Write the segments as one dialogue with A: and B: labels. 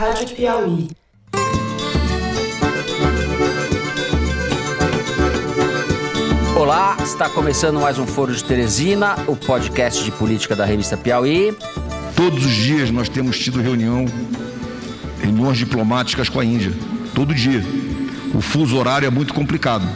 A: Rádio Piauí.
B: Olá, está começando mais um Foro de Teresina, o podcast de política da revista Piauí.
C: Todos os dias nós temos tido reunião, reuniões diplomáticas com a Índia. Todo dia. O fuso horário é muito complicado.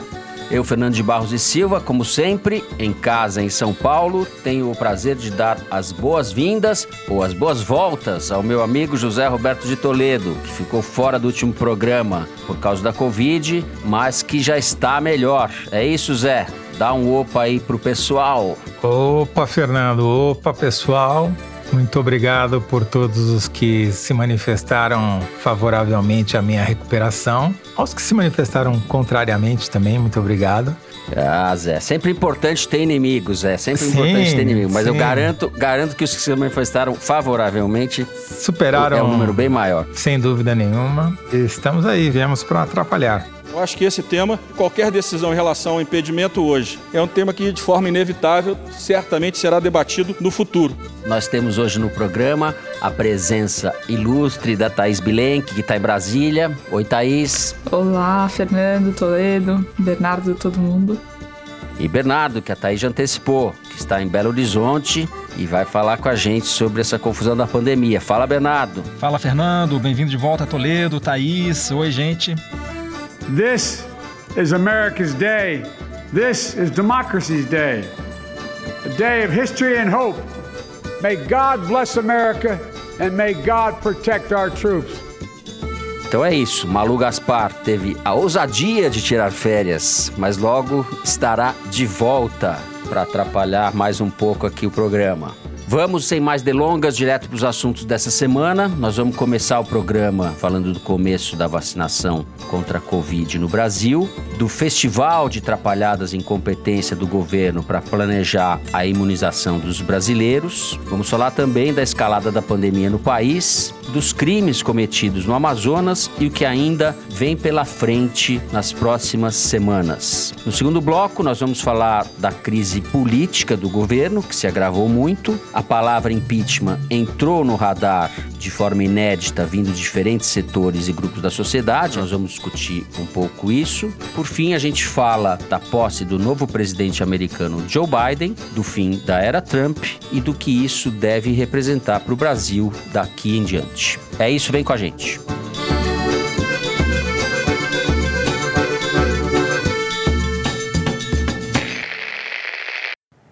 B: Eu, Fernando de Barros e Silva, como sempre, em casa em São Paulo, tenho o prazer de dar as boas-vindas ou as boas-voltas ao meu amigo José Roberto de Toledo, que ficou fora do último programa por causa da Covid, mas que já está melhor. É isso, Zé? Dá um opa aí pro pessoal.
D: Opa, Fernando. Opa, pessoal. Muito obrigado por todos os que se manifestaram favoravelmente à minha recuperação. Aos que se manifestaram contrariamente também, muito obrigado.
B: Ah, Zé, sempre importante ter inimigos, é sempre
D: Sim,
B: importante ter inimigos. Mas eu
D: sim.
B: garanto, garanto que os que se manifestaram favoravelmente
D: Superaram
B: é um número bem maior.
D: sem dúvida nenhuma. Estamos aí, viemos para atrapalhar.
E: Eu acho que esse tema, qualquer decisão em relação ao impedimento hoje, é um tema que, de forma inevitável, certamente será debatido no futuro.
B: Nós temos hoje no programa a presença ilustre da Thaís Bilenque, que está em Brasília. Oi, Thaís.
F: Olá, Fernando, Toledo, Bernardo, todo mundo.
B: E Bernardo, que a Thaís já antecipou, que está em Belo Horizonte e vai falar com a gente sobre essa confusão da pandemia. Fala, Bernardo.
G: Fala Fernando, bem-vindo de volta a Toledo, Thaís, oi gente.
H: This is America's day. This is democracy's day. A day of history and hope. May God bless America and may God protect our troops.
B: Então é isso, Malu Gaspar teve a ousadia de tirar férias, mas logo estará de volta para atrapalhar mais um pouco aqui o programa. Vamos, sem mais delongas, direto para os assuntos dessa semana. Nós vamos começar o programa falando do começo da vacinação contra a Covid no Brasil, do festival de trapalhadas e incompetência do governo para planejar a imunização dos brasileiros. Vamos falar também da escalada da pandemia no país, dos crimes cometidos no Amazonas e o que ainda vem pela frente nas próximas semanas. No segundo bloco, nós vamos falar da crise política do governo, que se agravou muito. A palavra impeachment entrou no radar de forma inédita, vindo de diferentes setores e grupos da sociedade. Nós vamos discutir um pouco isso. Por fim, a gente fala da posse do novo presidente americano Joe Biden, do fim da era Trump e do que isso deve representar para o Brasil daqui em diante. É isso, vem com a gente.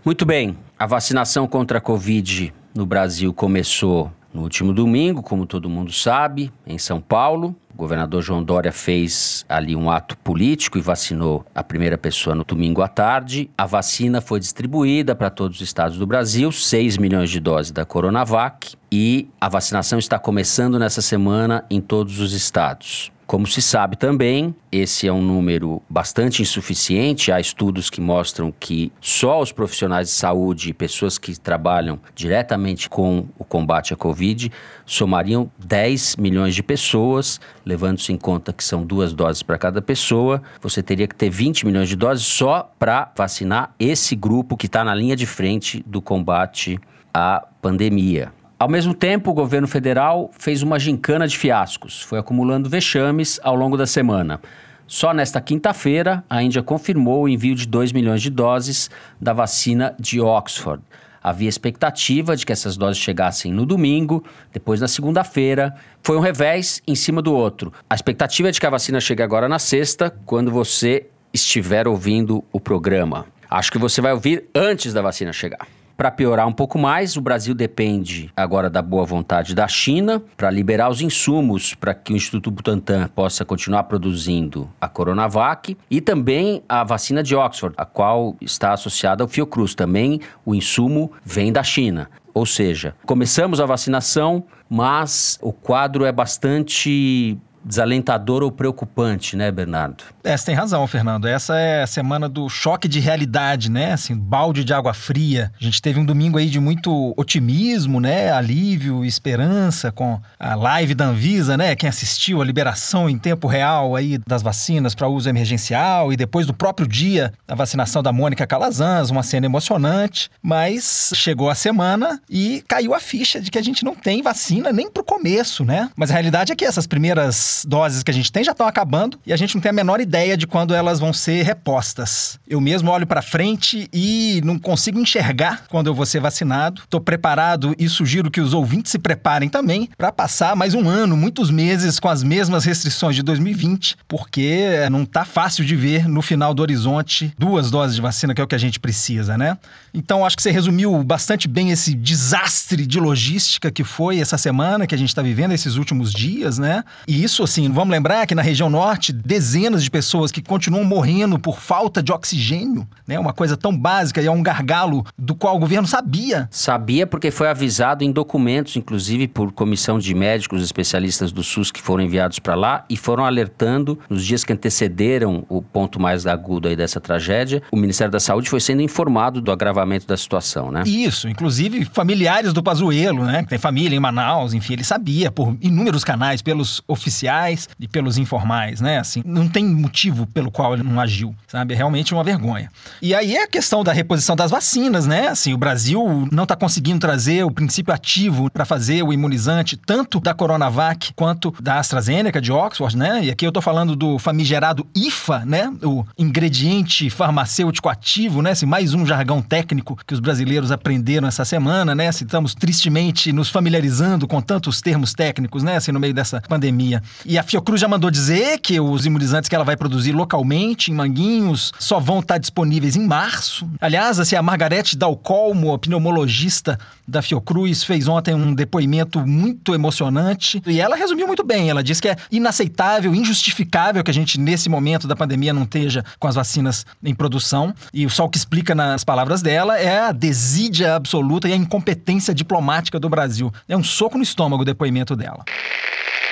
B: Muito bem, a vacinação contra a Covid no Brasil começou no último domingo, como todo mundo sabe, em São Paulo. O governador João Dória fez ali um ato político e vacinou a primeira pessoa no domingo à tarde. A vacina foi distribuída para todos os estados do Brasil, 6 milhões de doses da Coronavac, e a vacinação está começando nessa semana em todos os estados. Como se sabe também, esse é um número bastante insuficiente. Há estudos que mostram que só os profissionais de saúde e pessoas que trabalham diretamente com o combate à Covid somariam 10 milhões de pessoas, levando-se em conta que são duas doses para cada pessoa. Você teria que ter 20 milhões de doses só para vacinar esse grupo que está na linha de frente do combate à pandemia. Ao mesmo tempo, o governo federal fez uma gincana de fiascos, foi acumulando vexames ao longo da semana. Só nesta quinta-feira, a Índia confirmou o envio de 2 milhões de doses da vacina de Oxford. Havia expectativa de que essas doses chegassem no domingo, depois na segunda-feira. Foi um revés em cima do outro. A expectativa é de que a vacina chegue agora na sexta, quando você estiver ouvindo o programa. Acho que você vai ouvir antes da vacina chegar. Para piorar um pouco mais, o Brasil depende agora da boa vontade da China para liberar os insumos para que o Instituto Butantan possa continuar produzindo a Coronavac e também a vacina de Oxford, a qual está associada ao Fiocruz. Também o insumo vem da China. Ou seja, começamos a vacinação, mas o quadro é bastante desalentador ou preocupante, né, Bernardo?
G: É, você tem razão, Fernando. Essa é a semana do choque de realidade, né? Assim, balde de água fria. A gente teve um domingo aí de muito otimismo, né? Alívio, esperança com a live da Anvisa, né? Quem assistiu a liberação em tempo real aí das vacinas para uso emergencial e depois do próprio dia a vacinação da Mônica Calazans, uma cena emocionante, mas chegou a semana e caiu a ficha de que a gente não tem vacina nem pro começo, né? Mas a realidade é que essas primeiras doses que a gente tem já estão acabando e a gente não tem a menor ideia de quando elas vão ser repostas. Eu mesmo olho para frente e não consigo enxergar quando eu vou ser vacinado. Estou preparado e sugiro que os ouvintes se preparem também para passar mais um ano, muitos meses com as mesmas restrições de 2020, porque não tá fácil de ver no final do horizonte duas doses de vacina, que é o que a gente precisa, né? Então acho que você resumiu bastante bem esse desastre de logística que foi essa semana que a gente está vivendo esses últimos dias, né? E isso assim, vamos lembrar que na região norte, dezenas de pessoas que continuam morrendo por falta de oxigênio, né? Uma coisa tão básica e é um gargalo do qual o governo sabia.
B: Sabia porque foi avisado em documentos, inclusive por comissão de médicos especialistas do SUS que foram enviados para lá e foram alertando nos dias que antecederam o ponto mais agudo aí dessa tragédia. O Ministério da Saúde foi sendo informado do agravamento da situação, né?
G: Isso, inclusive familiares do Pazuello, né? Que tem família em Manaus, enfim, ele sabia por inúmeros canais, pelos oficiais e pelos informais, né? Assim, não tem motivo pelo qual ele não agiu, sabe? É realmente uma vergonha. E aí é a questão da reposição das vacinas, né? Assim, o Brasil não está conseguindo trazer o princípio ativo para fazer o imunizante tanto da Coronavac quanto da AstraZeneca de Oxford, né? E aqui eu estou falando do famigerado IFA, né? O ingrediente farmacêutico ativo, né? Assim, mais um jargão técnico que os brasileiros aprenderam essa semana, né? Assim, estamos tristemente nos familiarizando com tantos termos técnicos, né? Assim, no meio dessa pandemia. E a Fiocruz já mandou dizer que os imunizantes que ela vai produzir localmente, em Manguinhos, só vão estar disponíveis em março. Aliás, assim, a Margarete Dalcolmo, a pneumologista da Fiocruz, fez ontem um depoimento muito emocionante. E ela resumiu muito bem. Ela disse que é inaceitável, injustificável que a gente, nesse momento da pandemia, não esteja com as vacinas em produção. E só o que explica nas palavras dela é a desídia absoluta e a incompetência diplomática do Brasil. É um soco no estômago o depoimento dela.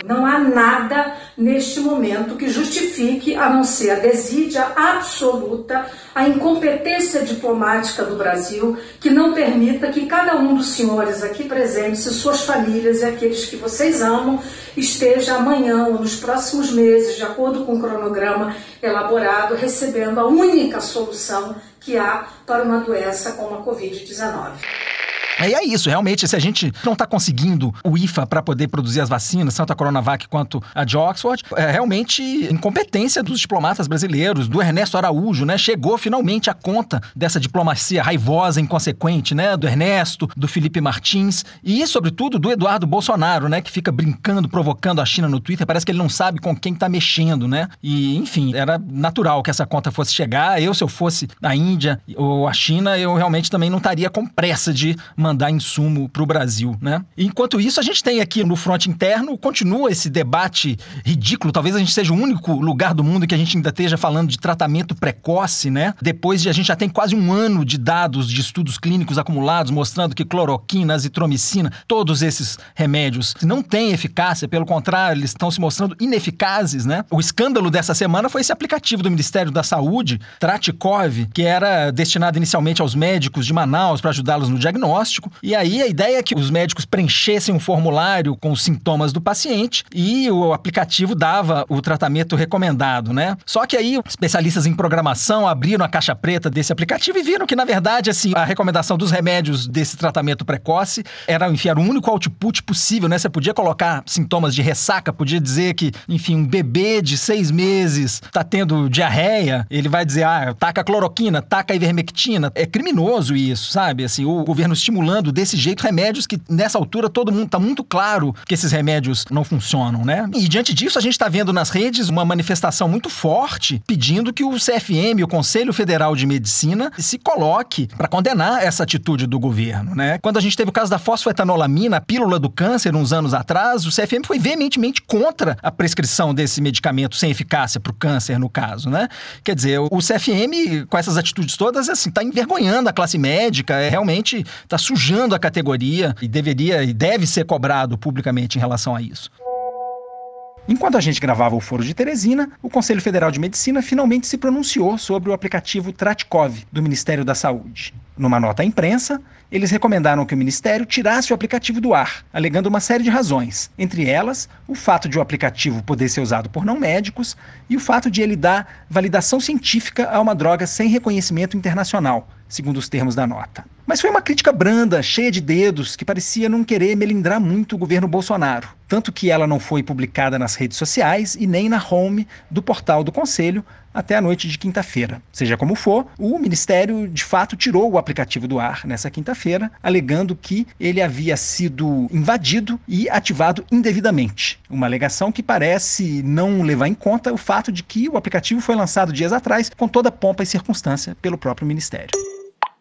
A: Não há nada neste momento que justifique, a não ser a desídia absoluta, a incompetência diplomática do Brasil, que não permita que cada um dos senhores aqui presentes e suas famílias e aqueles que vocês amam esteja amanhã ou nos próximos meses, de acordo com o cronograma elaborado, recebendo a única solução que há para uma doença como a Covid-19.
G: E é isso, realmente, se a gente não está conseguindo o IFA para poder produzir as vacinas, tanto a Coronavac quanto a de Oxford, é realmente incompetência dos diplomatas brasileiros, do Ernesto Araújo, né? Chegou finalmente a conta dessa diplomacia raivosa, inconsequente, né? Do Ernesto, do Felipe Martins e, sobretudo, do Eduardo Bolsonaro, né? Que fica brincando, provocando a China no Twitter. Parece que ele não sabe com quem está mexendo, né? E, enfim, era natural que essa conta fosse chegar. Eu, se eu fosse a Índia ou a China, eu realmente também não estaria com pressa de mandar mandar insumo para o Brasil, né? Enquanto isso, a gente tem aqui no fronte interno, continua esse debate ridículo. Talvez a gente seja o único lugar do mundo que a gente ainda esteja falando de tratamento precoce, né? Depois de a gente já tem quase um ano de dados de estudos clínicos acumulados mostrando que cloroquina, azitromicina, todos esses remédios não têm eficácia, pelo contrário, eles estão se mostrando ineficazes, né? O escândalo dessa semana foi esse aplicativo do Ministério da Saúde, Tratikov, que era destinado inicialmente aos médicos de Manaus para ajudá-los no diagnóstico diagnóstico. E aí a ideia é que os médicos preenchessem um formulário com os sintomas do paciente e o aplicativo dava o tratamento recomendado, né? Só que aí especialistas em programação abriram a caixa preta desse aplicativo e viram que, na verdade, assim, a recomendação dos remédios desse tratamento precoce era enfiar o único output possível, né? Você podia colocar sintomas de ressaca, podia dizer que, enfim, um bebê de seis meses tá tendo diarreia, ele vai dizer, ah, taca cloroquina, taca ivermectina. É criminoso isso, sabe? Assim, o governo estimulando desse jeito remédios que nessa altura todo mundo está muito claro que esses remédios não funcionam, né? E diante disso a gente está vendo nas redes uma manifestação muito forte pedindo que o CFM, o Conselho Federal de Medicina, se coloque para condenar essa atitude do governo, né? Quando a gente teve o caso da fosfetanolamina, a pílula do câncer, uns anos atrás, o CFM foi veementemente contra a prescrição desse medicamento sem eficácia para o câncer, no caso, né? Quer dizer, o CFM, com essas atitudes todas, assim, está envergonhando a classe médica, é realmente está sujando a categoria e deveria e deve ser cobrado publicamente em relação a isso. Enquanto a gente gravava o Foro de Teresina, o Conselho Federal de Medicina finalmente se pronunciou sobre o aplicativo Tratkov do Ministério da Saúde. Numa nota à imprensa, eles recomendaram que o Ministério tirasse o aplicativo do ar, alegando uma série de razões, entre elas o fato de o aplicativo poder ser usado por não médicos e o fato de ele dar validação científica a uma droga sem reconhecimento internacional, segundo os termos da nota. Mas foi uma crítica branda, cheia de dedos, que parecia não querer melindrar muito o governo Bolsonaro. Tanto que ela não foi publicada nas redes sociais e nem na home do portal do Conselho até a noite de quinta-feira. Seja como for, o Ministério de fato tirou o aplicativo do ar nessa quinta-feira, alegando que ele havia sido invadido e ativado indevidamente. Uma alegação que parece não levar em conta o fato de que o aplicativo foi lançado dias atrás com toda pompa e circunstância pelo próprio Ministério.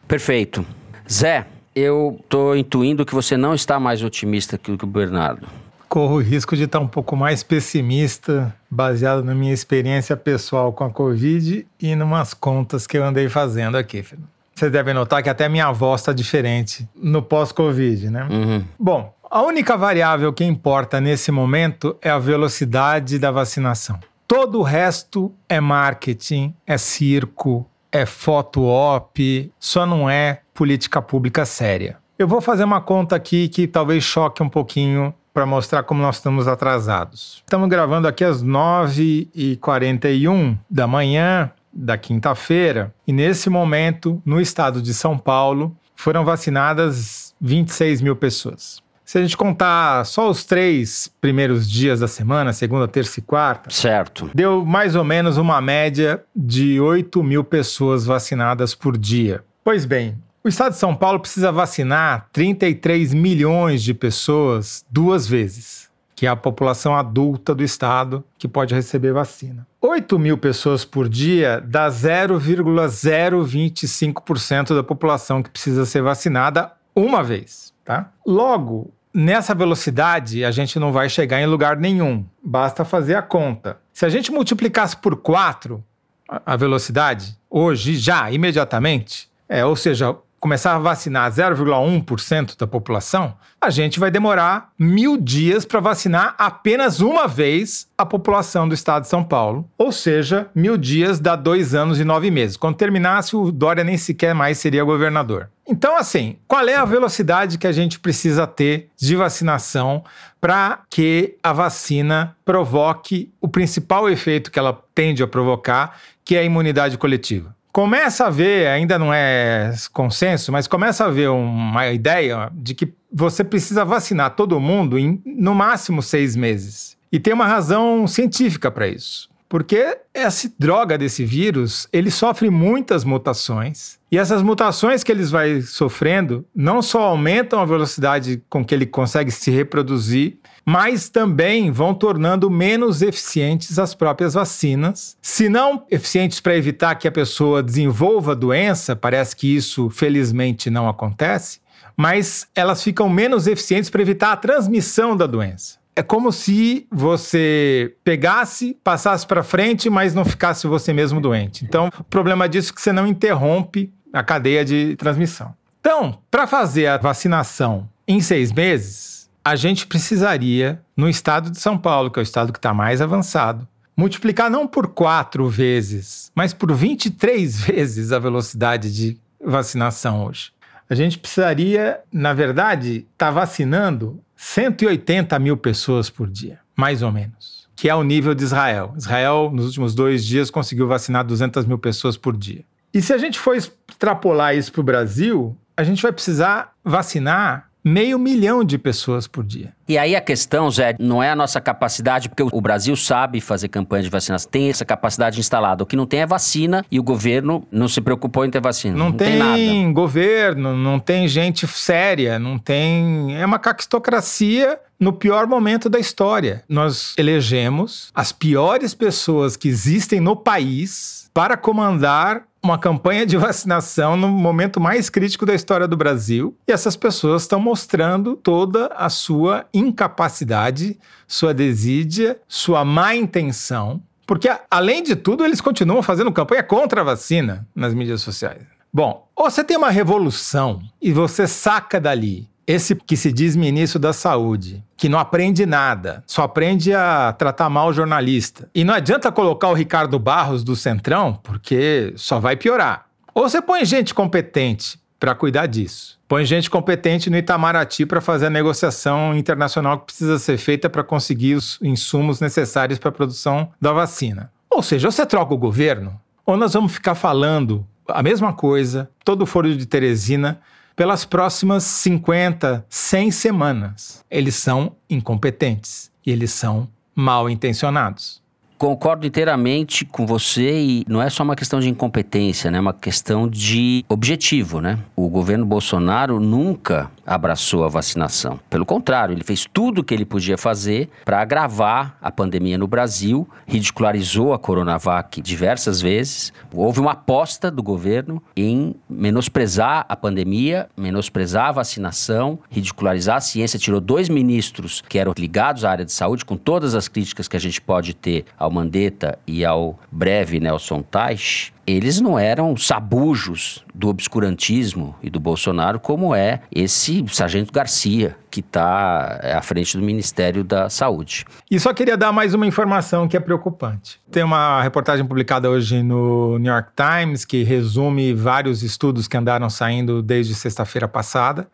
B: Perfeito. Zé, eu tô intuindo que você não está mais otimista que o Bernardo.
D: Corro o risco de estar um pouco mais pessimista, baseado na minha experiência pessoal com a Covid e numas contas que eu andei fazendo aqui, Fernando. Vocês devem notar que até minha voz está diferente no pós-Covid, né?
B: Uhum.
D: Bom, a única variável que importa nesse momento é a velocidade da vacinação. Todo o resto é marketing, é circo, é foto op, só não é política pública séria. Eu vou fazer uma conta aqui que talvez choque um pouquinho para mostrar como nós estamos atrasados. Estamos gravando aqui às 9h41 da manhã da quinta-feira e nesse momento, no estado de São Paulo, foram vacinadas 26 mil pessoas. Se a gente contar só os três primeiros dias da semana, segunda, terça e quarta,
B: Certo.
D: deu mais ou menos uma média de 8 mil pessoas vacinadas por dia. Pois bem, o estado de São Paulo precisa vacinar 33 milhões de pessoas duas vezes, que é a população adulta do estado que pode receber vacina. 8 mil pessoas por dia dá 0,025% da população que precisa ser vacinada uma vez, tá? Logo, nessa velocidade, a gente não vai chegar em lugar nenhum. Basta fazer a conta. Se a gente multiplicasse por 4 a velocidade, hoje, já, imediatamente, é, ou seja, começar a vacinar 0,1% da população, a gente vai demorar mil dias para vacinar apenas uma vez a população do estado de São Paulo. Ou seja, mil dias dá dois anos e nove meses. Quando terminasse, o Dória nem sequer mais seria governador. Então, assim, qual é a velocidade que a gente precisa ter de vacinação para que a vacina provoque o principal efeito que ela tende a provocar, que é a imunidade coletiva? Começa a haver, ainda não é consenso, mas começa a haver uma ideia de que você precisa vacinar todo mundo em no máximo seis meses. E tem uma razão científica para isso. Porque essa droga desse vírus, ele sofre muitas mutações. E essas mutações que eles vai sofrendo não só aumentam a velocidade com que ele consegue se reproduzir, mas também vão tornando menos eficientes as próprias vacinas. Se não eficientes para evitar que a pessoa desenvolva a doença, parece que isso felizmente não acontece, mas elas ficam menos eficientes para evitar a transmissão da doença. É como se você pegasse, passasse para frente, mas não ficasse você mesmo doente. Então, o problema disso é que você não interrompe a cadeia de transmissão. Então, para fazer a vacinação em seis meses, a gente precisaria, no estado de São Paulo, que é o estado que está mais avançado, multiplicar não por quatro vezes, mas por 23 vezes a velocidade de vacinação hoje. A gente precisaria, na verdade, estar tá vacinando 180 mil pessoas por dia, mais ou menos, que é o nível de Israel. Israel, nos últimos dois dias, conseguiu vacinar 200 mil pessoas por dia. E se a gente for extrapolar isso para o Brasil, a gente vai precisar vacinar meio milhão de pessoas por dia.
B: E aí a questão, Zé, não é a nossa capacidade, porque o Brasil sabe fazer campanha de vacinação, tem essa capacidade instalada. O que não tem é vacina e o governo não se preocupou em ter vacina.
D: Não,
B: Não,
D: tem,
B: tem,
D: governo, não tem gente séria, não tem. É uma caquistocracia no pior momento da história. Nós elegemos as piores pessoas que existem no país para comandar uma campanha de vacinação no momento mais crítico da história do Brasil. E essas pessoas estão mostrando toda a sua incapacidade, sua desídia, sua má intenção. Porque, além de tudo, eles continuam fazendo campanha contra a vacina nas mídias sociais. Bom, ou você tem uma revolução e você saca dali esse que se diz ministro da Saúde, que não aprende nada, só aprende a tratar mal o jornalista. E não adianta colocar o Ricardo Barros do Centrão, porque só vai piorar. Ou você põe gente competente para cuidar disso. Põe gente competente no Itamaraty para fazer a negociação internacional que precisa ser feita para conseguir os insumos necessários para a produção da vacina. Ou seja, você troca o governo, ou nós vamos ficar falando a mesma coisa, todo o foro de Teresina, pelas próximas 50, 100 semanas. Eles são incompetentes e eles são mal intencionados.
B: Concordo inteiramente com você e não é só uma questão de incompetência, né? É uma questão de objetivo, né? O governo Bolsonaro nunca abraçou a vacinação. Pelo contrário, ele fez tudo o que ele podia fazer para agravar a pandemia no Brasil, ridicularizou a Coronavac diversas vezes. Houve uma aposta do governo em menosprezar a pandemia, menosprezar a vacinação, ridicularizar a ciência. Tirou dois ministros que eram ligados à área de saúde, com todas as críticas que a gente pode ter ao Mandetta e ao breve Nelson Teich, eles não eram sabujos do obscurantismo e do Bolsonaro, como é esse Sargento Garcia, que está é, à frente do Ministério da Saúde.
D: E só queria dar mais uma informação que é preocupante. Tem uma reportagem publicada hoje no New York Times que resume vários estudos que andaram saindo desde sexta-feira passada.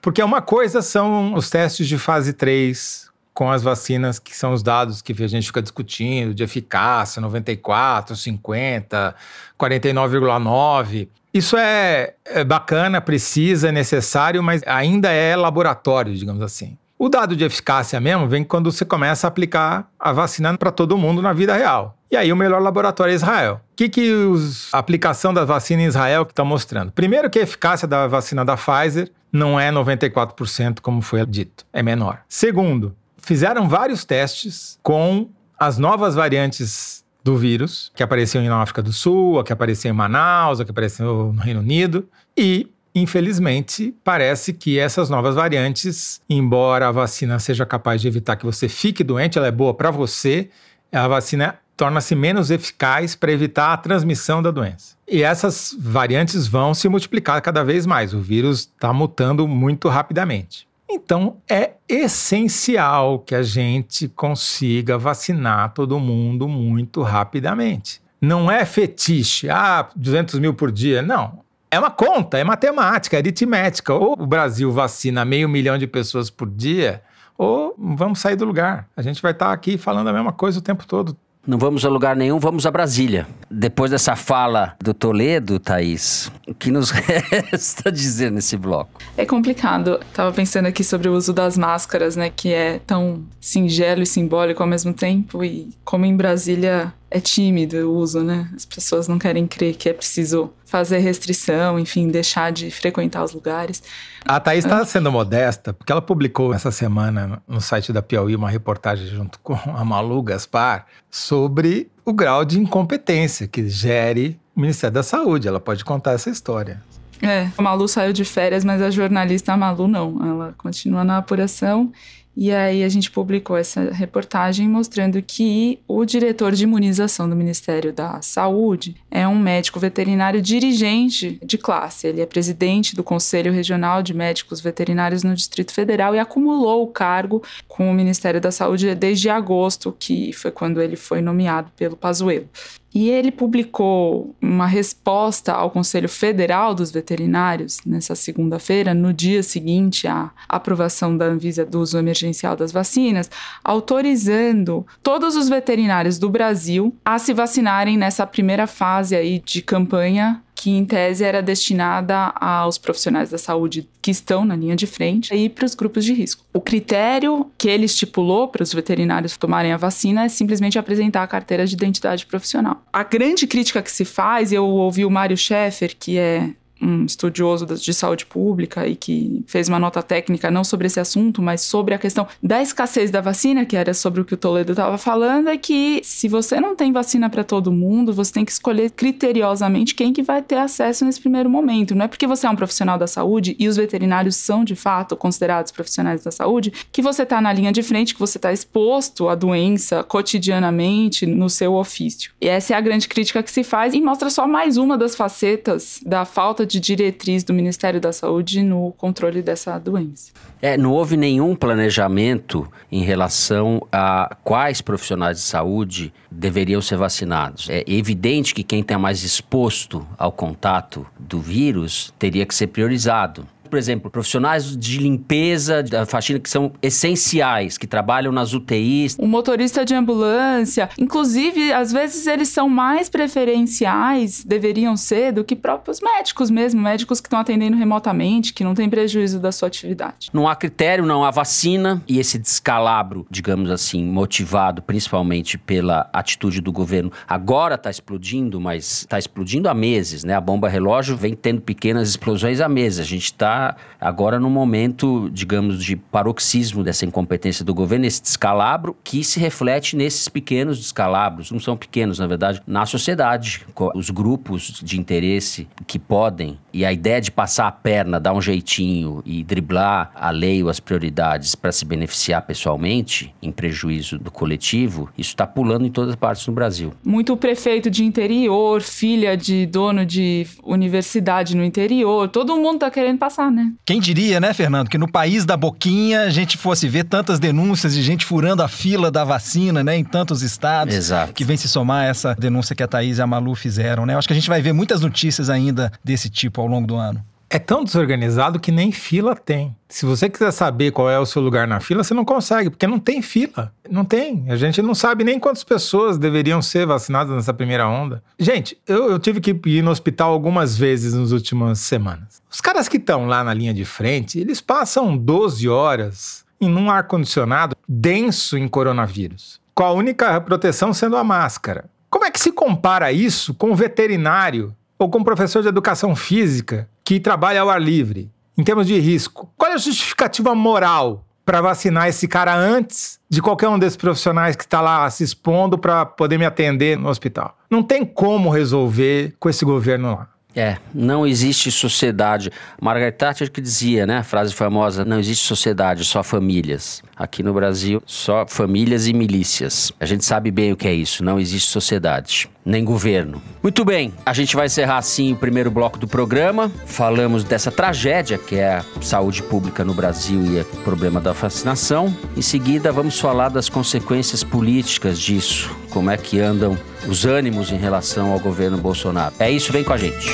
D: Porque uma coisa são os testes de fase 3 com as vacinas, que são os dados que a gente fica discutindo, de eficácia, 94, 50, 49,9. Isso é, é bacana, precisa, é necessário, mas ainda é laboratório, digamos assim. O dado de eficácia mesmo vem quando você começa a aplicar a vacina para todo mundo na vida real. E aí o melhor laboratório é Israel. O que, que os, a aplicação da vacina em Israel está mostrando? Primeiro que a eficácia da vacina da Pfizer não é 94%, como foi dito, é menor. Segundo, fizeram vários testes com as novas variantes do vírus, que apareciam na África do Sul, a que apareceu em Manaus, a que apareceu no Reino Unido, e Infelizmente, parece que essas novas variantes, embora a vacina seja capaz de evitar que você fique doente, ela é boa para você, a vacina torna-se menos eficaz para evitar a transmissão da doença. E essas variantes vão se multiplicar cada vez mais. O vírus está mutando muito rapidamente. Então, é essencial que a gente consiga vacinar todo mundo muito rapidamente. Não é fetiche, ah, 200 mil por dia. Não. É uma conta, é matemática, é aritmética. Ou o Brasil vacina meio milhão de pessoas por dia, ou vamos sair do lugar. A gente vai estar aqui falando a mesma coisa o tempo todo.
B: Não vamos a lugar nenhum, vamos a Brasília. Depois dessa fala do Toledo, Thaís, o que nos resta dizer nesse bloco?
F: É complicado. Tava pensando aqui sobre o uso das máscaras, né? Que é tão singelo e simbólico ao mesmo tempo. E como em Brasília é tímido o uso, né? As pessoas não querem crer que é preciso fazer restrição, enfim, deixar de frequentar os lugares.
D: A Thaís está sendo modesta, porque ela publicou essa semana no site da Piauí uma reportagem junto com a Malu Gaspar sobre o grau de incompetência que gere o Ministério da Saúde. Ela pode contar essa história.
F: É, a Malu saiu de férias, mas a jornalista a Malu não. Ela continua na apuração e aí a gente publicou essa reportagem mostrando que o diretor de imunização do Ministério da Saúde é um médico veterinário dirigente de classe. Ele é presidente do Conselho Regional de Médicos Veterinários no Distrito Federal e acumulou o cargo com o Ministério da Saúde desde agosto, que foi quando ele foi nomeado pelo Pazuello. E ele publicou uma resposta ao Conselho Federal dos Veterinários nessa segunda-feira, no dia seguinte à aprovação da Anvisa do uso emergencial das vacinas, autorizando todos os veterinários do Brasil a se vacinarem nessa primeira fase aí de campanha que em tese era destinada aos profissionais da saúde que estão na linha de frente e para os grupos de risco. O critério que ele estipulou para os veterinários tomarem a vacina é simplesmente apresentar a carteira de identidade profissional. A grande crítica que se faz, eu ouvi o Mário Schaeffer, que é um estudioso de saúde pública e que fez uma nota técnica não sobre esse assunto, mas sobre a questão da escassez da vacina, que era sobre o que o Toledo estava falando, é que se você não tem vacina para todo mundo, você tem que escolher criteriosamente quem que vai ter acesso nesse primeiro momento. Não é porque você é um profissional da saúde e os veterinários são de fato considerados profissionais da saúde que você está na linha de frente, que você está exposto à doença cotidianamente no seu ofício. E essa é a grande crítica que se faz e mostra só mais uma das facetas da falta de diretriz do Ministério da Saúde no controle dessa doença.
B: É, não houve nenhum planejamento em relação a quais profissionais de saúde deveriam ser vacinados. É evidente que quem está mais exposto ao contato do vírus teria que ser priorizado por exemplo, profissionais de limpeza, da faxina que são essenciais, que trabalham nas UTIs.
F: O motorista de ambulância, inclusive, às vezes eles são mais preferenciais, deveriam ser, do que próprios médicos mesmo, médicos que estão atendendo remotamente, que não tem prejuízo da sua atividade.
B: Não há critério, não há vacina e esse descalabro, digamos assim, motivado principalmente pela atitude do governo, agora está explodindo, mas está explodindo há meses, né? A bomba relógio vem tendo pequenas explosões há meses. A gente está agora no momento, digamos, de paroxismo dessa incompetência do governo, esse descalabro que se reflete nesses pequenos descalabros, não são pequenos, na verdade, na sociedade. Os grupos de interesse que podem, e a ideia de passar a perna, dar um jeitinho e driblar a lei ou as prioridades para se beneficiar pessoalmente, em prejuízo do coletivo, isso está pulando em todas as partes do Brasil.
F: Muito prefeito de interior, filha de dono de universidade no interior, todo mundo está querendo passar né?
G: Quem diria, né, Fernando, que no país da boquinha a gente fosse ver tantas denúncias de gente furando a fila da vacina, né, em tantos estados.
B: Exato.
G: Que vem se somar essa denúncia que a Thaís e a Malu fizeram, né? Eu acho que a gente vai ver muitas notícias ainda desse tipo ao longo do ano.
D: É tão desorganizado que nem fila tem. Se você quiser saber qual é o seu lugar na fila, você não consegue, porque não tem fila. Não tem. A gente não sabe nem quantas pessoas deveriam ser vacinadas nessa primeira onda. Gente, eu, eu tive que ir no hospital algumas vezes nas últimas semanas. Os caras que estão lá na linha de frente, eles passam 12 horas em um ar-condicionado denso em coronavírus, com a única proteção sendo a máscara. Como é que se compara isso com um veterinário ou com um professor de educação física que trabalha ao ar livre, em termos de risco, qual é a justificativa moral para vacinar esse cara antes de qualquer um desses profissionais que está lá se expondo para poder me atender no hospital? Não tem como resolver com esse governo lá.
B: É, não existe sociedade. Margaret Thatcher que dizia, né, a frase famosa, não existe sociedade, só famílias. Aqui no Brasil, só famílias e milícias. A gente sabe bem o que é isso, não existe sociedade, nem governo. Muito bem, a gente vai encerrar assim o primeiro bloco do programa. Falamos dessa tragédia que é a saúde pública no Brasil e o problema da vacinação. Em seguida, vamos falar das consequências políticas disso, como é que andam os ânimos em relação ao governo Bolsonaro. É isso, vem com a gente.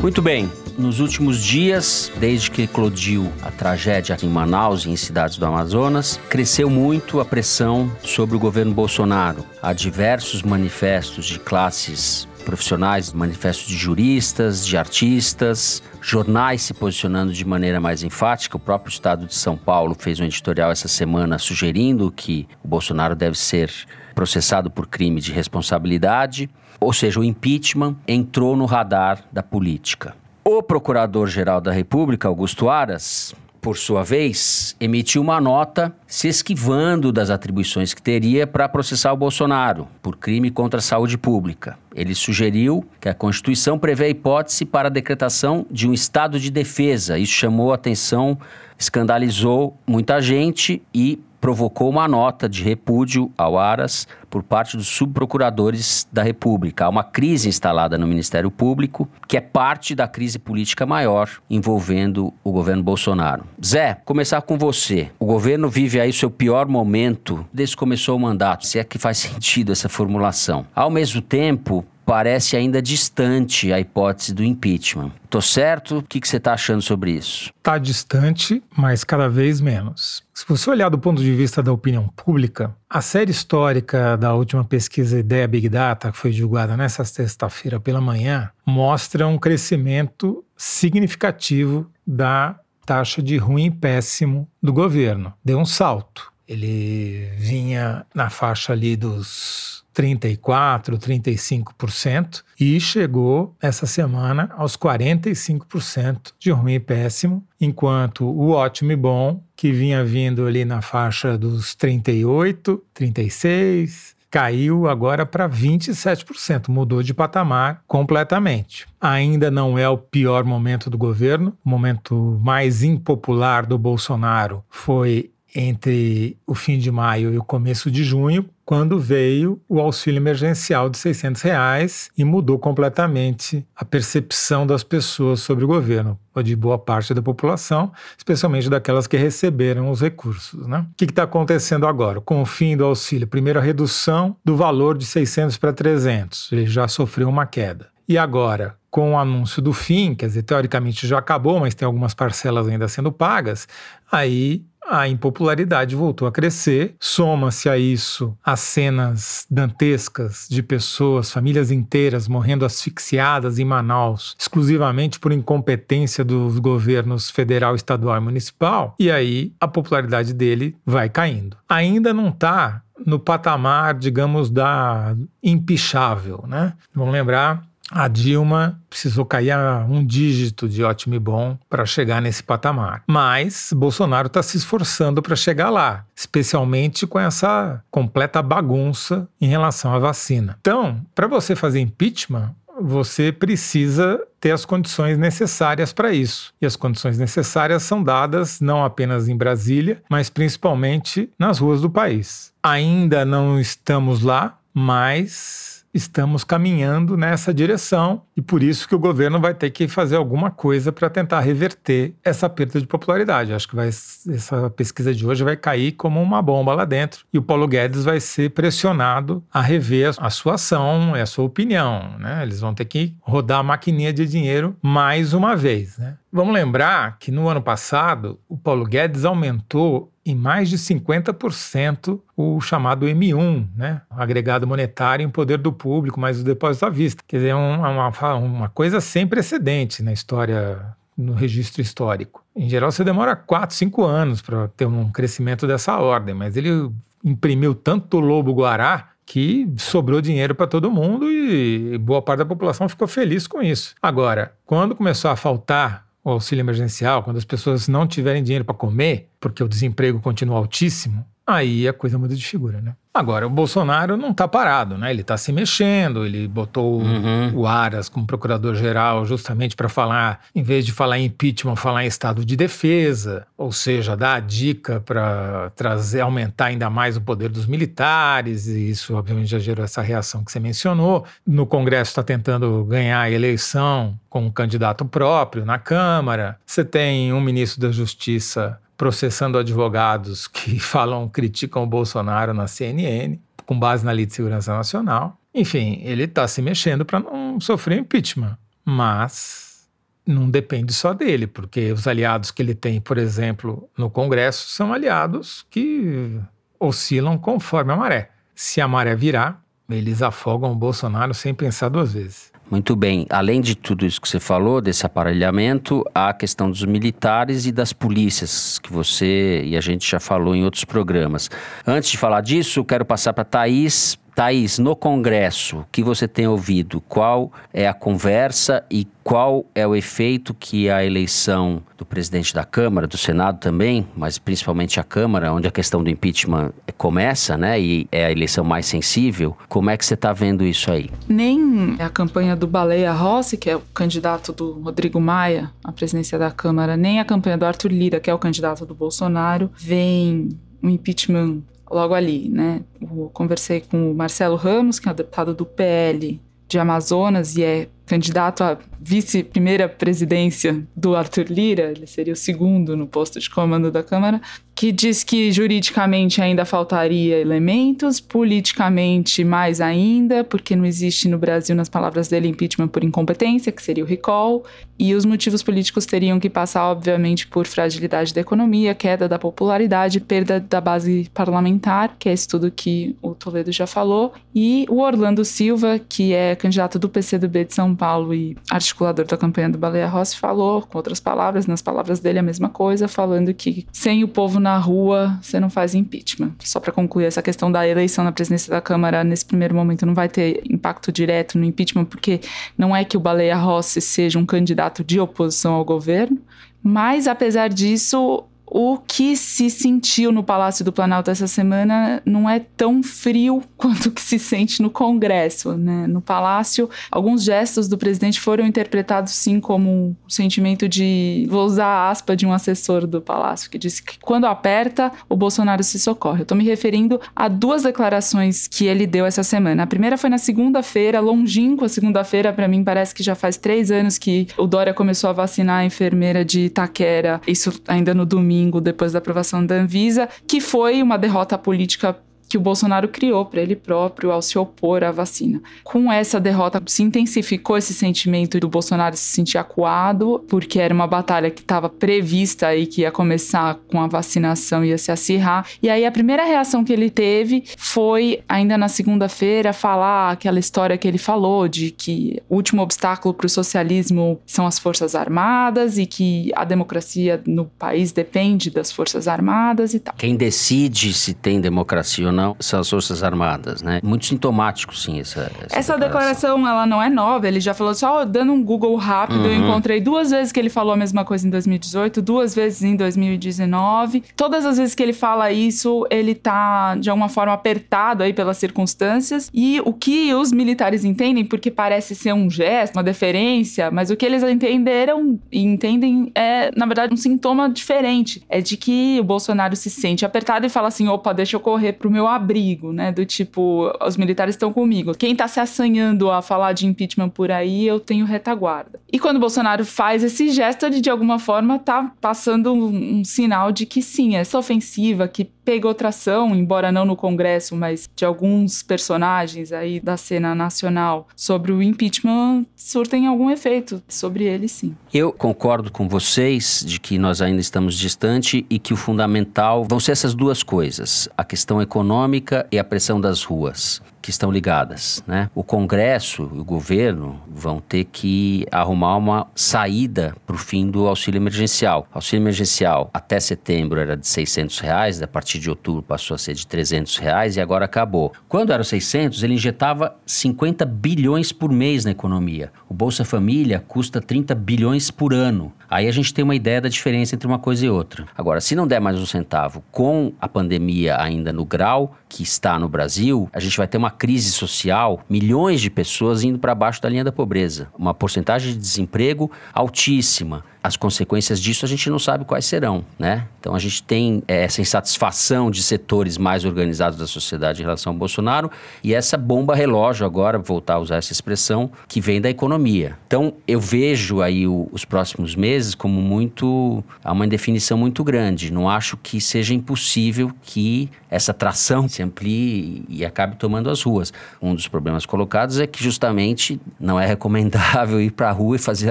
B: Muito bem, nos últimos dias, desde que eclodiu a tragédia em Manaus e em cidades do Amazonas, cresceu muito a pressão sobre o governo Bolsonaro. Há diversos manifestos de classes profissionais, manifestos de juristas, de artistas, jornais se posicionando de maneira mais enfática. O próprio Estado de São Paulo fez um editorial essa semana sugerindo que o Bolsonaro deve ser processado por crime de responsabilidade. Ou seja, o impeachment entrou no radar da política. O Procurador-Geral da República, Augusto Aras, por sua vez, emitiu uma nota se esquivando das atribuições que teria para processar o Bolsonaro por crime contra a saúde pública. Ele sugeriu que a Constituição prevê a hipótese para a decretação de um estado de defesa. Isso chamou a atenção, escandalizou muita gente e provocou uma nota de repúdio ao Aras por parte dos subprocuradores da República. Há uma crise instalada no Ministério Público, que é parte da crise política maior envolvendo o governo Bolsonaro. Zé, começar com você. O governo vive aí seu pior momento desde que começou o mandato, se é que faz sentido essa formulação. Ao mesmo tempo, parece ainda distante a hipótese do impeachment. Tô certo? O que, você está achando sobre isso?
D: Está distante, mas cada vez menos. Se você olhar do ponto de vista da opinião pública, a série histórica da última pesquisa Ideia Big Data, que foi divulgada nessa sexta-feira pela manhã, mostra um crescimento significativo da taxa de ruim e péssimo do governo. Deu um salto. Ele vinha na faixa ali dos 34%, 35% e chegou essa semana aos 45% de ruim e péssimo, enquanto o ótimo e bom, que vinha vindo ali na faixa dos 38%, 36%, caiu agora para 27%, mudou de patamar completamente. Ainda não é o pior momento do governo, o momento mais impopular do Bolsonaro foi entre o fim de maio e o começo de junho, quando veio o auxílio emergencial de 600 reais e mudou completamente a percepção das pessoas sobre o governo, ou de boa parte da população, especialmente daquelas que receberam os recursos. Né? O que está acontecendo agora? Com o fim do auxílio, primeiro a redução do valor de 600 para 300, ele já sofreu uma queda. E agora, com o anúncio do fim, quer dizer, teoricamente já acabou, mas tem algumas parcelas ainda sendo pagas, aí a impopularidade voltou a crescer. Soma-se a isso as cenas dantescas de pessoas, famílias inteiras morrendo asfixiadas em Manaus, exclusivamente por incompetência dos governos federal, estadual e municipal. E aí a popularidade dele vai caindo. Ainda não está no patamar, digamos, da impichável, né? Vamos lembrar a Dilma precisou cair a um dígito de ótimo e bom para chegar nesse patamar. Mas Bolsonaro está se esforçando para chegar lá, especialmente com essa completa bagunça em relação à vacina. Então, para você fazer impeachment, você precisa ter as condições necessárias para isso. E as condições necessárias são dadas não apenas em Brasília, mas principalmente nas ruas do país. Ainda não estamos lá, mas estamos caminhando nessa direção e por isso que o governo vai ter que fazer alguma coisa para tentar reverter essa perda de popularidade. Acho que vai, essa pesquisa de hoje vai cair como uma bomba lá dentro e o Paulo Guedes vai ser pressionado a rever a sua ação e a sua opinião. Né? Eles vão ter que rodar a maquininha de dinheiro mais uma vez. Né? Vamos lembrar que no ano passado o Paulo Guedes aumentou em mais de 50% o chamado M1, né? agregado monetário em poder do público, mais os depósitos à vista. Quer dizer, é uma, uma coisa sem precedente na história, no registro histórico. Em geral, você demora 4, 5 anos para ter um crescimento dessa ordem, mas ele imprimiu tanto lobo-guará que sobrou dinheiro para todo mundo e boa parte da população ficou feliz com isso. Agora, quando começou a faltar o auxílio emergencial, quando as pessoas não tiverem dinheiro para comer, porque o desemprego continua altíssimo, aí a coisa muda de figura, né? Agora, o Bolsonaro não está parado, né? Ele está se mexendo, ele botou uhum. o Aras como procurador-geral justamente para falar, em vez de falar em impeachment, falar em estado de defesa, ou seja, dar a dica para trazer, aumentar ainda mais o poder dos militares, e isso obviamente já gerou essa reação que você mencionou. No Congresso está tentando ganhar a eleição com um candidato próprio na Câmara. Você tem um ministro da Justiça processando advogados que falam, criticam o Bolsonaro na CNN, com base na Lei de Segurança Nacional. Enfim, ele está se mexendo para não sofrer impeachment. Mas não depende só dele, porque os aliados que ele tem, por exemplo, no Congresso, são aliados que oscilam conforme a maré. Se a maré virar, eles afogam o Bolsonaro sem pensar duas vezes.
B: Muito bem. Além de tudo isso que você falou, desse aparelhamento, há a questão dos militares e das polícias, que você e a gente já falou em outros programas. Antes de falar disso, quero passar para a Thaís Thaís, no Congresso, que você tem ouvido? Qual é a conversa e qual é o efeito que a eleição do presidente da Câmara, do Senado também, mas principalmente a Câmara, onde a questão do impeachment começa, né, e é a eleição mais sensível, como é que você está vendo isso aí?
F: Nem a campanha do Baleia Rossi, que é o candidato do Rodrigo Maia à presidência da Câmara, nem a campanha do Arthur Lira, que é o candidato do Bolsonaro, vem um impeachment logo ali, né? Eu conversei com o Marcelo Ramos, que é deputado do PL de Amazonas e é candidato à vice-primeira presidência do Arthur Lira, ele seria o segundo no posto de comando da Câmara, que diz que juridicamente ainda faltaria elementos, politicamente mais ainda, porque não existe no Brasil, nas palavras dele, impeachment por incompetência, que seria o recall, e os motivos políticos teriam que passar, obviamente, por fragilidade da economia, queda da popularidade, perda da base parlamentar, que é isso tudo que o Toledo já falou, e o Orlando Silva, que é candidato do PCdoB de São Paulo e articulador da campanha do Baleia Rossi, falou, com outras palavras, nas palavras dele a mesma coisa, falando que sem o povo na rua você não faz impeachment. Só para concluir essa questão da eleição na presidência da Câmara, nesse primeiro momento não vai ter impacto direto no impeachment, porque não é que o Baleia Rossi seja um candidato de oposição ao governo, mas apesar disso, o que se sentiu no Palácio do Planalto essa semana não é tão frio quanto que se sente no Congresso, né? No Palácio, alguns gestos do presidente foram interpretados sim como um sentimento de, vou usar a aspa de um assessor do Palácio que disse que quando aperta, o Bolsonaro se socorre. Eu tô me referindo a duas declarações que ele deu essa semana. A primeira foi na segunda-feira, longínqua segunda-feira, para mim parece que já faz três anos que o Dória começou a vacinar a enfermeira de Itaquera, isso ainda no domingo, depois da aprovação da Anvisa, que foi uma derrota política que o Bolsonaro criou para ele próprio ao se opor à vacina. Com essa derrota, se intensificou esse sentimento do Bolsonaro se sentir acuado, porque era uma batalha que estava prevista e que ia começar com a vacinação, ia se acirrar. E aí a primeira reação que ele teve foi, ainda na segunda-feira, falar aquela história que ele falou de que o último obstáculo para o socialismo são as Forças Armadas e que a democracia no país depende das Forças Armadas e tal.
B: Quem decide se tem democracia ou não não são as Forças Armadas, né? Muito sintomático, sim, essa
F: Essa, essa declaração. declaração. ela não é nova, ele já falou só dando um Google rápido, uhum. eu encontrei duas vezes que ele falou a mesma coisa em 2018, duas vezes em 2019. Todas as vezes que ele fala isso, ele tá de alguma forma apertado aí pelas circunstâncias. E o que os militares entendem, porque parece ser um gesto, uma deferência, mas o que eles entenderam e entendem é, na verdade, um sintoma diferente. É de que o Bolsonaro se sente apertado e fala assim: opa, deixa eu correr pro meu abrigo, né? Do tipo, os militares estão comigo. Quem tá se assanhando a falar de impeachment por aí, eu tenho retaguarda. E quando Bolsonaro faz esse gesto, ele de alguma forma tá passando um, um sinal de que sim, essa ofensiva que pegou tração, embora não no Congresso, mas de alguns personagens aí da cena nacional sobre o impeachment surtem algum efeito sobre ele, sim.
B: Eu concordo com vocês de que nós ainda estamos distante e que o fundamental vão ser essas duas coisas: a questão econômica e a pressão das ruas que estão ligadas, né? O Congresso e o governo vão ter que arrumar uma saída para o fim do auxílio emergencial. O auxílio emergencial até setembro era de 600 reais, a partir de outubro passou a ser de 300 reais e agora acabou. Quando era 600, ele injetava 50 bilhões por mês na economia. O Bolsa Família custa 30 bilhões por ano. Aí a gente tem uma ideia da diferença entre uma coisa e outra. Agora, se não der mais um centavo com a pandemia ainda no grau que está no Brasil, a gente vai ter uma crise social, milhões de pessoas indo para baixo da linha da pobreza, uma porcentagem de desemprego altíssima as consequências disso a gente não sabe quais serão, né? Então a gente tem é, essa insatisfação de setores mais organizados da sociedade em relação ao Bolsonaro e essa bomba relógio agora, voltar a usar essa expressão, que vem da economia. Então eu vejo aí o, os próximos meses como muito há uma indefinição muito grande. Não acho que seja impossível que essa tração se amplie e acabe tomando as ruas. Um dos problemas colocados é que justamente não é recomendável ir para a rua e fazer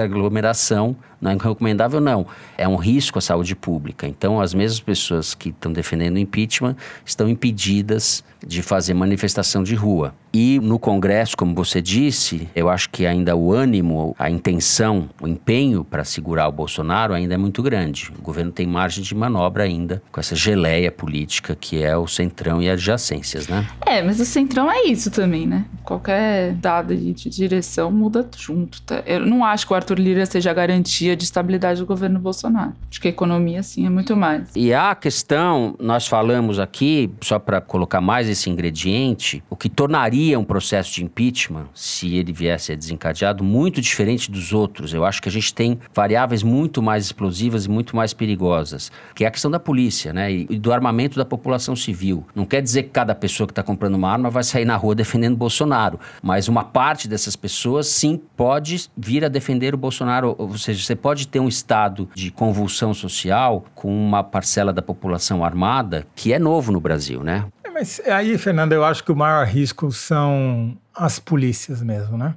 B: aglomeração não é recomendável, não. É um risco à saúde pública. Então, as mesmas pessoas que estão defendendo o impeachment estão impedidas de fazer manifestação de rua. E no Congresso, como você disse, eu acho que ainda o ânimo, a intenção, o empenho para segurar o Bolsonaro ainda é muito grande. O governo tem margem de manobra ainda com essa geleia política que é o centrão e adjacências, né?
F: É, mas o centrão é isso também, né? Qualquer dado de direção muda junto. Tá? Eu não acho que o Arthur Lira seja a garantia de estabilidade do governo Bolsonaro. Acho que a economia, sim, é muito mais.
B: E a questão, nós falamos aqui, só para colocar mais esse ingrediente, o que tornaria um processo de impeachment, se ele viesse a desencadeado, muito diferente dos outros. Eu acho que a gente tem variáveis muito mais explosivas e muito mais perigosas, que é a questão da polícia, né? E do armamento da população civil. Não quer dizer que cada pessoa que está comprando uma arma vai sair na rua defendendo Bolsonaro, mas uma parte dessas pessoas sim pode vir a defender o Bolsonaro, ou seja, você pode ter um estado de convulsão social com uma parcela da população armada que é novo no Brasil, né?
D: Mas aí, Fernando, eu acho que o maior risco são as polícias mesmo, né?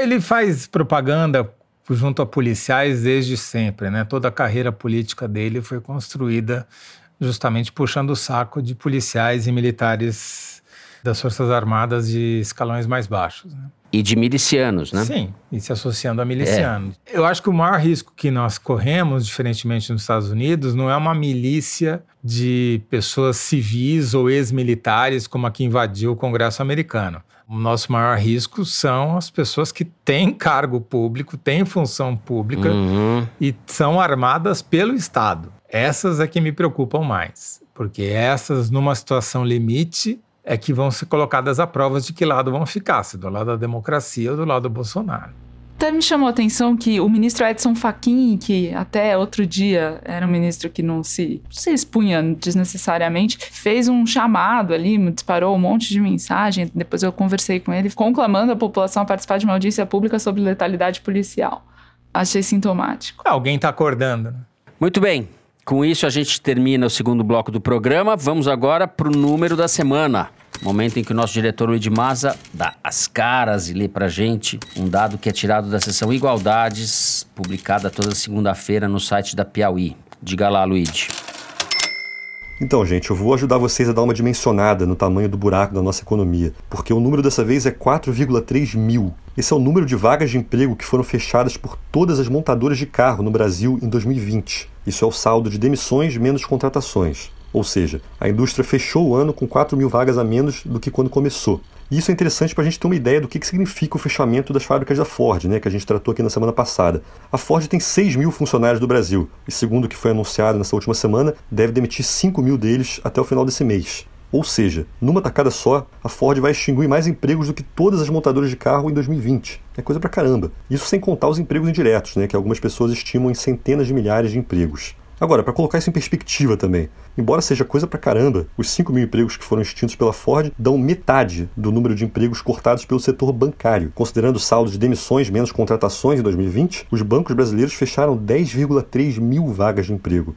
D: Ele faz propaganda junto a policiais desde sempre, né? Toda a carreira política dele foi construída justamente puxando o saco de policiais e militares das Forças Armadas de escalões mais baixos. Né?
B: E de milicianos, né?
D: Sim, e se associando a milicianos. É. Eu acho que o maior risco que nós corremos, diferentemente nos Estados Unidos, não é uma milícia de pessoas civis ou ex-militares como a que invadiu o Congresso americano. O nosso maior risco são as pessoas que têm cargo público, têm função pública
B: Uhum.
D: e são armadas pelo Estado. Essas é que me preocupam mais, porque essas, numa situação limite, é que vão ser colocadas a prova de que lado vão ficar, se do lado da democracia ou do lado do Bolsonaro.
F: Até me chamou a atenção que o ministro Edson Fachin, que até outro dia era um ministro que não se, se expunha desnecessariamente, fez um chamado ali, disparou um monte de mensagem. Depois eu conversei com ele, conclamando a população a participar de uma audiência pública sobre letalidade policial. Achei sintomático.
D: Alguém está acordando. Né?
B: Muito bem. Com isso, a gente termina o segundo bloco do programa. Vamos agora para o número da semana. Momento em que o nosso diretor Luiz Maza dá as caras e lê pra gente um dado que é tirado da sessão Igualdades, publicada toda segunda-feira no site da Piauí. Diga lá, Luiz.
I: Então, gente, eu vou ajudar vocês a dar uma dimensionada no tamanho do buraco da nossa economia, porque o número dessa vez é 4,3 mil. Esse é o número de vagas de emprego que foram fechadas por todas as montadoras de carro no Brasil em 2020. Isso é o saldo de demissões menos contratações. Ou seja, a indústria fechou o ano com 4 mil vagas a menos do que quando começou. Isso é interessante para a gente ter uma ideia do que, que significa o fechamento das fábricas da Ford, né, que a gente tratou aqui na semana passada. A Ford tem 6 mil funcionários do Brasil, e segundo o que foi anunciado nessa última semana, deve demitir 5 mil deles até o final desse mês. Ou seja, numa tacada só, a Ford vai extinguir mais empregos do que todas as montadoras de carro em 2020. É coisa pra caramba. Isso sem contar os empregos indiretos, né, que algumas pessoas estimam em centenas de milhares de empregos. Agora, para colocar isso em perspectiva também, embora seja coisa pra caramba, os 5 mil empregos que foram extintos pela Ford dão metade do número de empregos cortados pelo setor bancário. Considerando o saldo de demissões menos contratações em 2020, os bancos brasileiros fecharam 10,3 mil vagas de emprego.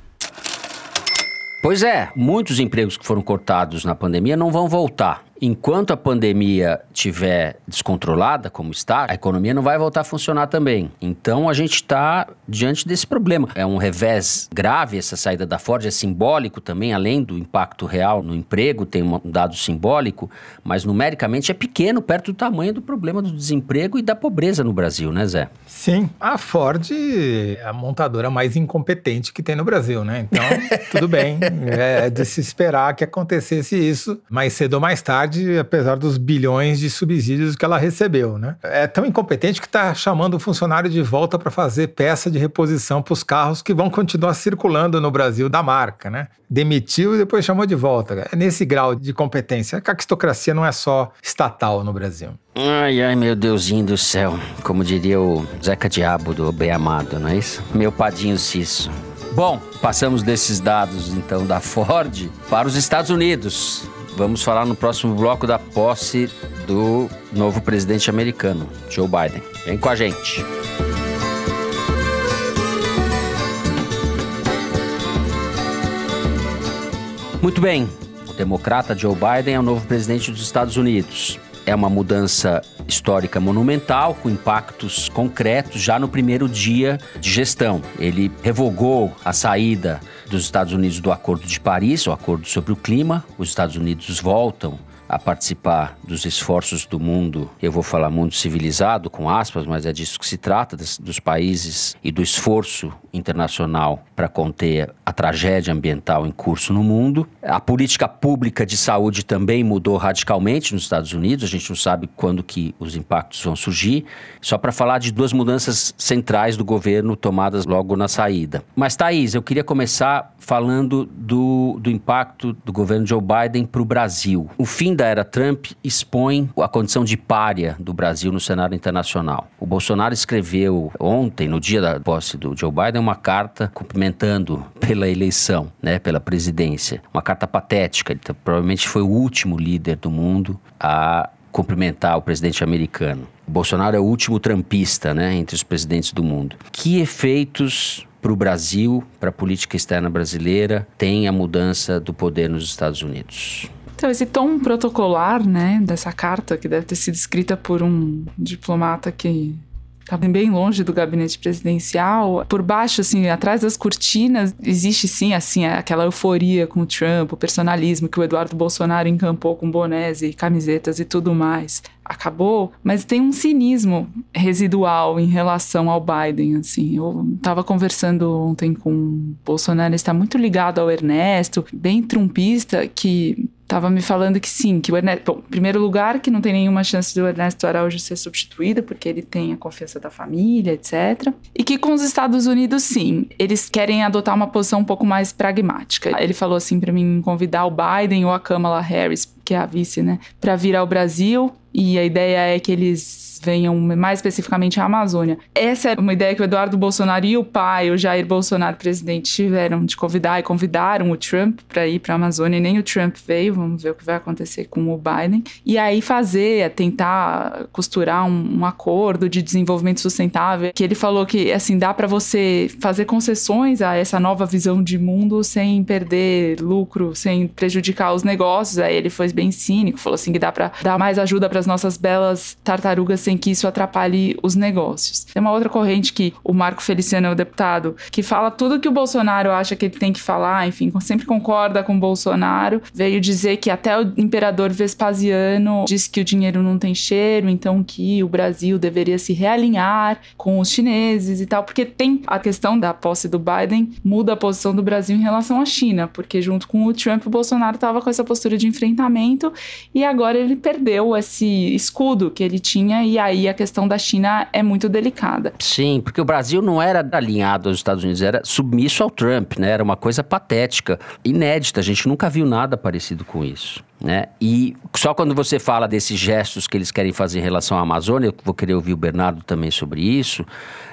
B: Pois é, muitos empregos que foram cortados na pandemia não vão voltar. Enquanto a pandemia estiver descontrolada, como está, a economia não vai voltar a funcionar também. Então a gente está diante desse problema. É um revés grave essa saída da Ford, é simbólico também, além do impacto real no emprego, tem um dado simbólico, mas numericamente é pequeno perto do tamanho do problema do desemprego e da pobreza no Brasil, né, Zé?
D: Sim, a Ford é a montadora mais incompetente que tem no Brasil, né? Então, tudo bem, é de se esperar que acontecesse isso mais cedo ou mais tarde apesar dos bilhões de subsídios que ela recebeu, né? É tão incompetente que está chamando o funcionário de volta para fazer peça de reposição para os carros que vão continuar circulando no Brasil da marca, né? Demitiu e depois chamou de volta. É nesse grau de competência. A caquistocracia não é só estatal no Brasil.
B: Ai, ai, meu Deusinho do céu. Como diria o Zeca Diabo do Bem Amado, não é isso? Meu padinho Cisso. Bom, passamos desses dados então da Ford para os Estados Unidos. Vamos falar no próximo bloco da posse do novo presidente americano, Joe Biden. Vem com a gente. Muito bem, o democrata Joe Biden é o novo presidente dos Estados Unidos. É uma mudança histórica monumental, com impactos concretos já no primeiro dia de gestão. Ele revogou a saída dos Estados Unidos do Acordo de Paris, o Acordo sobre o Clima. Os Estados Unidos voltam a participar dos esforços do mundo, eu vou falar mundo civilizado, com aspas, mas é disso que se trata, dos países e do esforço internacional para conter a tragédia ambiental em curso no mundo. A política pública de saúde também mudou radicalmente nos Estados Unidos, a gente não sabe quando que os impactos vão surgir, só para falar de duas mudanças centrais do governo tomadas logo na saída. Mas, Thaís, eu queria começar falando do, do impacto do governo Joe Biden para o Brasil. O fim da era Trump expõe a condição de párea do Brasil no cenário internacional. O Bolsonaro escreveu ontem, no dia da posse do Joe Biden, uma carta cumprimentando pela eleição, né, pela presidência. Uma carta patética. Ele provavelmente foi o último líder do mundo a cumprimentar o presidente americano. O Bolsonaro é o último trampista, né, entre os presidentes do mundo. Que efeitos para o Brasil, para a política externa brasileira, tem a mudança do poder nos Estados Unidos?
F: Então, esse tom protocolar, né, dessa carta, que deve ter sido escrita por um diplomata que tá bem longe do gabinete presidencial. Por baixo, assim, atrás das cortinas, existe sim, assim, aquela euforia com o Trump, o personalismo que o Eduardo Bolsonaro encampou com bonés e camisetas e tudo mais. Acabou, mas tem um cinismo residual em relação ao Biden, assim. Eu tava conversando ontem com ele está muito ligado ao Ernesto, bem trumpista, que estava me falando que sim, que o Ernesto. Bom, em primeiro lugar, que não tem nenhuma chance do Ernesto Araújo ser substituído, porque ele tem a confiança da família, etc. E que com os Estados Unidos, sim, eles querem adotar uma posição um pouco mais pragmática. Ele falou assim para mim convidar o Biden ou a Kamala Harris, que é a vice, né, para vir ao Brasil. E a ideia é que eles venham mais especificamente à Amazônia. Essa é uma ideia que o Eduardo Bolsonaro e o pai, o Jair Bolsonaro, presidente, tiveram de convidar e convidaram o Trump para ir para a Amazônia. E nem o Trump veio. Vamos ver o que vai acontecer com o Biden. E aí fazer, tentar costurar um, um acordo de desenvolvimento sustentável. Que ele falou que assim dá para você fazer concessões a essa nova visão de mundo sem perder lucro, sem prejudicar os negócios. Aí ele foi bem cínico, falou assim que dá para dar mais ajuda para as nossas belas tartarugas sem que isso atrapalhe os negócios. Tem uma outra corrente que o Marco Feliciano é o deputado, que fala tudo que o Bolsonaro acha que ele tem que falar, enfim, sempre concorda com o Bolsonaro, veio dizer que até o imperador Vespasiano disse que o dinheiro não tem cheiro, então que o Brasil deveria se realinhar com os chineses e tal, porque tem a questão da posse do Biden muda a posição do Brasil em relação à China, porque junto com o Trump o Bolsonaro estava com essa postura de enfrentamento e agora ele perdeu esse escudo que ele tinha e aí a questão da China é muito delicada.
B: Sim, porque o Brasil não era alinhado aos Estados Unidos, era submisso ao Trump, né? Era uma coisa patética, inédita, a gente nunca viu nada parecido com isso. Né? E só quando você fala desses gestos que eles querem fazer em relação à Amazônia, eu vou querer ouvir o Bernardo também sobre isso,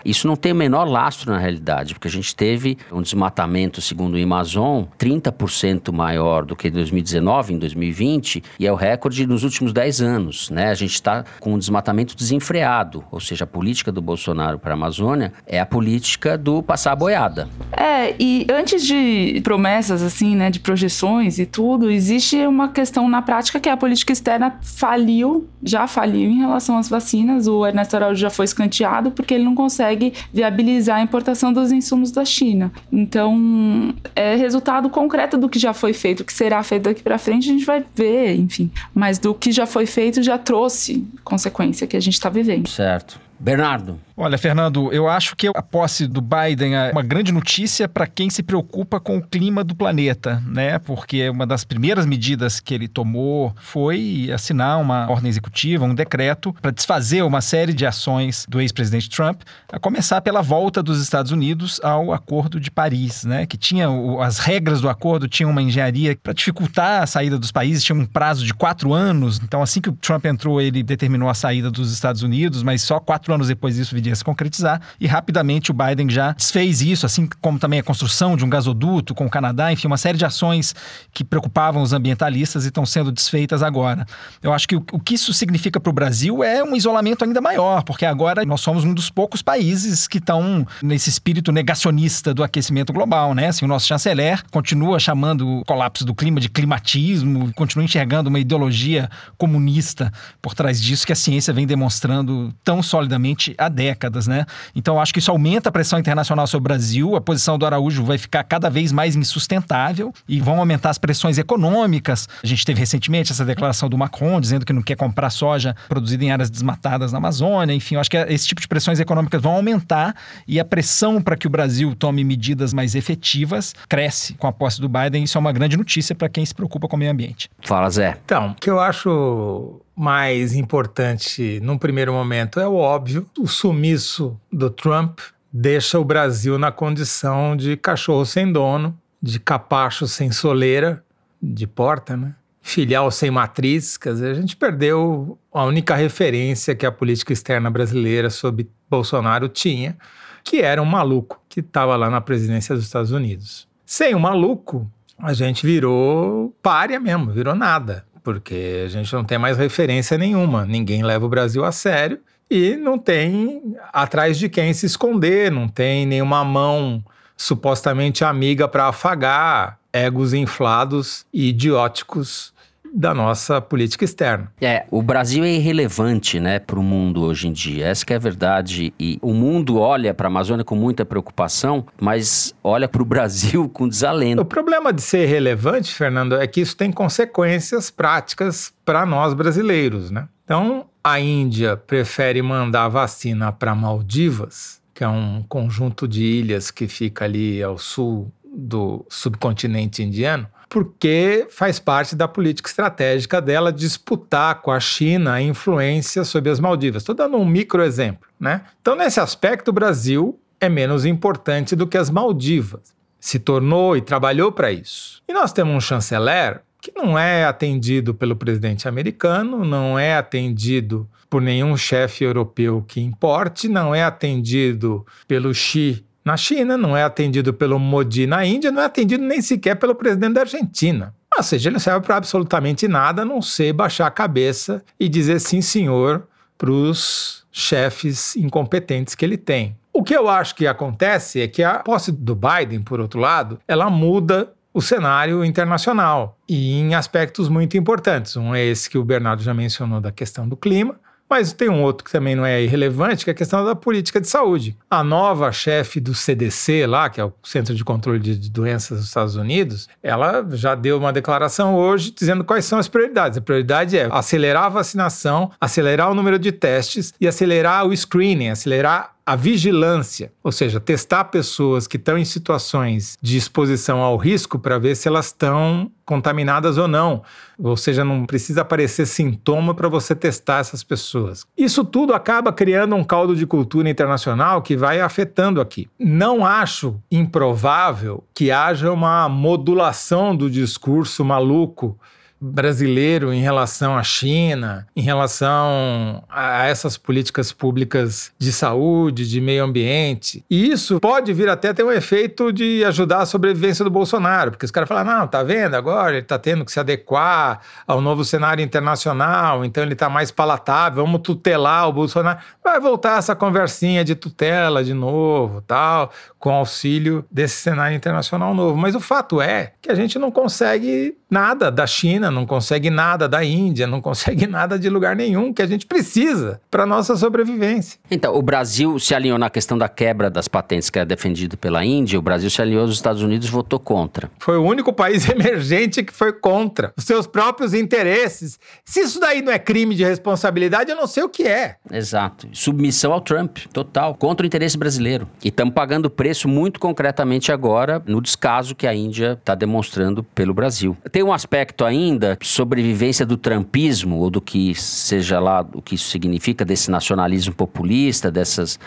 B: isso não tem o menor lastro na realidade, porque a gente teve um desmatamento, segundo o Amazon, 30% maior do que em 2019, em 2020, e é o recorde nos últimos 10 anos. Né? A gente está com um desmatamento desenfreado, ou seja, a política do Bolsonaro para a Amazônia é a política do passar a boiada.
F: É, e antes de promessas, assim, né, de projeções e tudo, existe uma questão questão na prática que a política externa faliu, já faliu em relação às vacinas. O Ernesto Araújo já foi escanteado porque ele não consegue viabilizar a importação dos insumos da China. Então, é resultado concreto do que já foi feito, o que será feito daqui para frente, a gente vai ver, enfim. Mas do que já foi feito já trouxe consequência que a gente está vivendo.
B: Certo. Bernardo.
G: Olha, Fernando, eu acho que a posse do Biden é uma grande notícia para quem se preocupa com o clima do planeta, né? Porque uma das primeiras medidas que ele tomou foi assinar uma ordem executiva, um decreto para desfazer uma série de ações do ex-presidente Trump, a começar pela volta dos Estados Unidos ao Acordo de Paris, né? Que tinha as regras do acordo tinham uma engenharia para dificultar a saída dos países, tinha um prazo de quatro anos. Então, assim que o Trump entrou, ele determinou a saída dos Estados Unidos, mas só quatro anos depois disso viria se concretizar. E rapidamente o Biden já desfez isso, assim como também a construção de um gasoduto com o Canadá, enfim, uma série de ações que preocupavam os ambientalistas e estão sendo desfeitas agora. Eu acho que o, o que isso significa para o Brasil é um isolamento ainda maior, porque agora nós somos um dos poucos países que estão nesse espírito negacionista do aquecimento global, né? Assim, o nosso chanceler continua chamando o colapso do clima de climatismo, continua enxergando uma ideologia comunista por trás disso que a ciência vem demonstrando tão solidamente há décadas, né? Então acho que isso aumenta a pressão internacional sobre o Brasil, a posição do Araújo vai ficar cada vez mais insustentável e vão aumentar as pressões econômicas. A gente teve recentemente essa declaração do Macron dizendo que não quer comprar soja produzida em áreas desmatadas na Amazônia. Enfim, eu acho que esse tipo de pressões econômicas vão aumentar e a pressão para que o Brasil tome medidas mais efetivas cresce com a posse do Biden. Isso é uma grande notícia para quem se preocupa com o meio ambiente.
B: Fala, Zé.
D: Então, o que eu acho mais importante num primeiro momento é o óbvio. O sumiço do Trump deixa o Brasil na condição de cachorro sem dono, de capacho sem soleira, de porta, né? Filial sem matriz, quer dizer, a gente perdeu a única referência que a política externa brasileira sob Bolsonaro tinha, que era um maluco que estava lá na presidência dos Estados Unidos. Sem o maluco, a gente virou párea mesmo, virou nada porque a gente não tem mais referência nenhuma, ninguém leva o Brasil a sério e não tem atrás de quem se esconder, não tem nenhuma mão supostamente amiga para afagar egos inflados e idióticos da nossa política externa.
B: É, o Brasil é irrelevante, né, para o mundo hoje em dia. Essa é a verdade. E o mundo olha para a Amazônia com muita preocupação, mas olha para o Brasil com desalento.
D: O problema de ser relevante, Fernando, é que isso tem consequências práticas para nós brasileiros, né? Então, a Índia prefere mandar vacina para Maldivas, que é um conjunto de ilhas que fica ali ao sul do subcontinente indiano, porque faz parte da política estratégica dela disputar com a China a influência sobre as Maldivas. Estou dando um micro exemplo, né? Então, nesse aspecto, o Brasil é menos importante do que as Maldivas. Se tornou e trabalhou para isso. E nós temos um chanceler que não é atendido pelo presidente americano, não é atendido por nenhum chefe europeu que importe, não é atendido pelo Xi na China, não é atendido pelo Modi na Índia, não é atendido nem sequer pelo presidente da Argentina. Ou seja, ele não serve para absolutamente nada, a não ser baixar a cabeça e dizer sim, senhor, para os chefes incompetentes que ele tem. O que eu acho que acontece é que a posse do Biden, por outro lado, ela muda o cenário internacional e em aspectos muito importantes. Um é esse que o Bernardo já mencionou da questão do clima, mas tem um outro que também não é irrelevante, que é a questão da política de saúde. A nova chefe do CDC lá, que é o Centro de Controle de Doenças dos Estados Unidos, ela já deu uma declaração hoje dizendo quais são as prioridades. A prioridade é acelerar a vacinação, acelerar o número de testes e acelerar o screening, acelerar a vigilância, ou seja, testar pessoas que estão em situações de exposição ao risco para ver se elas estão contaminadas ou não. Ou seja, não precisa aparecer sintoma para você testar essas pessoas. Isso tudo acaba criando um caldo de cultura internacional que vai afetando aqui. Não acho improvável que haja uma modulação do discurso maluco brasileiro em relação à China, em relação a essas políticas públicas de saúde, de meio ambiente. E isso pode vir até ter um efeito de ajudar a sobrevivência do Bolsonaro, porque os caras falam: não, tá vendo agora? Ele tá tendo que se adequar ao novo cenário internacional, então ele tá mais palatável, vamos tutelar o Bolsonaro. Vai voltar essa conversinha de tutela de novo, tal, com auxílio desse cenário internacional novo. Mas o fato é que a gente não consegue nada da China, não consegue nada da Índia, não consegue nada de lugar nenhum que a gente precisa para nossa sobrevivência.
B: Então, o Brasil se alinhou na questão da quebra das patentes que era defendido pela Índia, o Brasil se alinhou, os Estados Unidos votou contra.
D: Foi o único país emergente que foi contra os seus próprios interesses. Se isso daí não é crime de responsabilidade, eu não sei o que é.
B: Exato. Submissão ao Trump, total, contra o interesse brasileiro. E estamos pagando preço muito concretamente agora no descaso que a Índia está demonstrando pelo Brasil. Tem um aspecto ainda sobrevivência do trumpismo, ou do que seja lá o que isso significa, desse nacionalismo populista, dessas.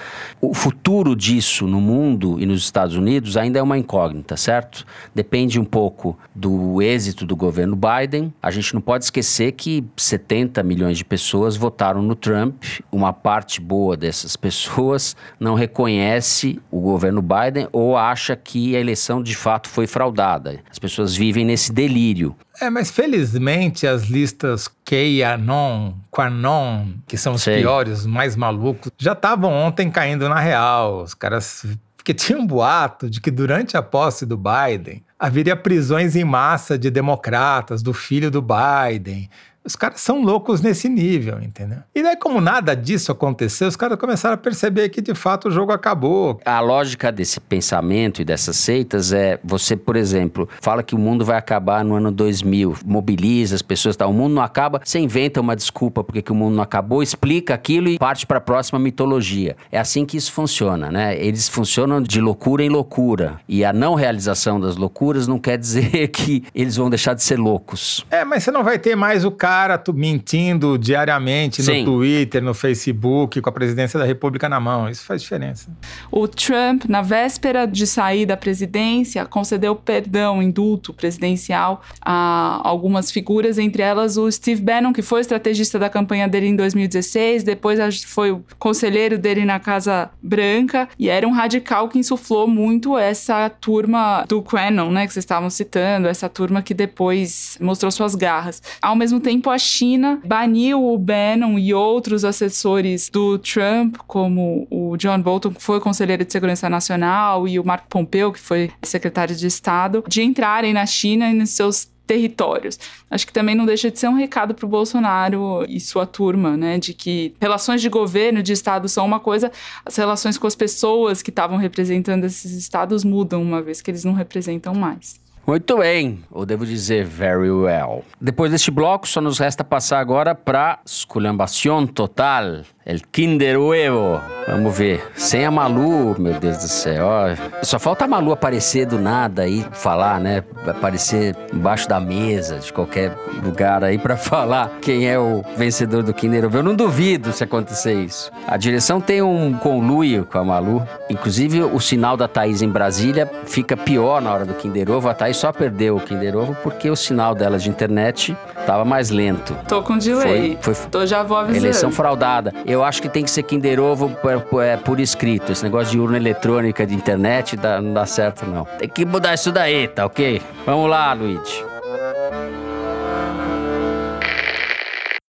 B: O futuro disso no mundo e nos Estados Unidos ainda é uma incógnita, certo? Depende um pouco do êxito do governo Biden. A gente não pode esquecer que 70 milhões de pessoas votaram no Trump. Uma parte boa dessas pessoas não reconhece o governo Biden ou acha que a eleição de fato foi fraudada. As pessoas vivem nesse delírio.
D: É, mas felizmente as listas QAnon, Quanon, que são os Sei. piores, mais malucos, já estavam ontem caindo na real. Os caras. Porque tinha um boato de que durante a posse do Biden haveria prisões em massa de democratas, do filho do Biden, os caras são loucos nesse nível, entendeu? E daí, como nada disso aconteceu, os caras começaram a perceber que de fato o jogo acabou.
B: A lógica desse pensamento e dessas seitas é: você, por exemplo, fala que o mundo vai acabar no ano 2000, mobiliza as pessoas, tá? o mundo não acaba, você inventa uma desculpa porque que o mundo não acabou, explica aquilo e parte para a próxima mitologia. É assim que isso funciona, né? Eles funcionam de loucura em loucura. E a não realização das loucuras não quer dizer que eles vão deixar de ser loucos.
D: É, mas você não vai ter mais o cara cara mentindo diariamente Sim. no Twitter, no Facebook, com a presidência da República na mão. Isso faz diferença.
F: O Trump, na véspera de sair da presidência, concedeu perdão, indulto presidencial a algumas figuras, entre elas o Steve Bannon, que foi estrategista da campanha dele em 2016, depois foi o conselheiro dele na Casa Branca, e era um radical que insuflou muito essa turma do Quanon, né, que vocês estavam citando, essa turma que depois mostrou suas garras. Ao mesmo tempo, tempo, a China baniu o Bannon e outros assessores do Trump, como o John Bolton, que foi conselheiro de segurança nacional, e o Marco Pompeo, que foi secretário de Estado, de entrarem na China e nos seus territórios. Acho que também não deixa de ser um recado para o Bolsonaro e sua turma, né, de que relações de governo, de Estado são uma coisa, as relações com as pessoas que estavam representando esses estados mudam uma vez que eles não representam mais.
B: Muito bem, ou devo dizer very well. Depois deste bloco, só nos resta passar agora para esculhambação total. El Kinder Huevo. Vamos ver. Sem a Malu, meu Deus do céu. Ó, só falta a Malu aparecer do nada aí, falar, né? Aparecer embaixo da mesa, de qualquer lugar aí, para falar quem é o vencedor do Kinder Ovo. Eu não duvido se acontecer isso. A direção tem um conluio com a Malu. Inclusive, o sinal da Thaís em Brasília fica pior na hora do Kinder Ovo. A Thaís só perdeu o Kinder Ovo porque o sinal dela de internet tava mais lento.
F: Tô com delay.
B: Foi, foi
F: Tô, já vou avisando.
B: eleição fraudada. Eu acho que tem que ser Kinder Ovo por, por- é, por escrito. Esse negócio de urna eletrônica de internet dá- não dá certo, não. Tem que mudar isso daí, tá ok? Vamos lá, Luigi.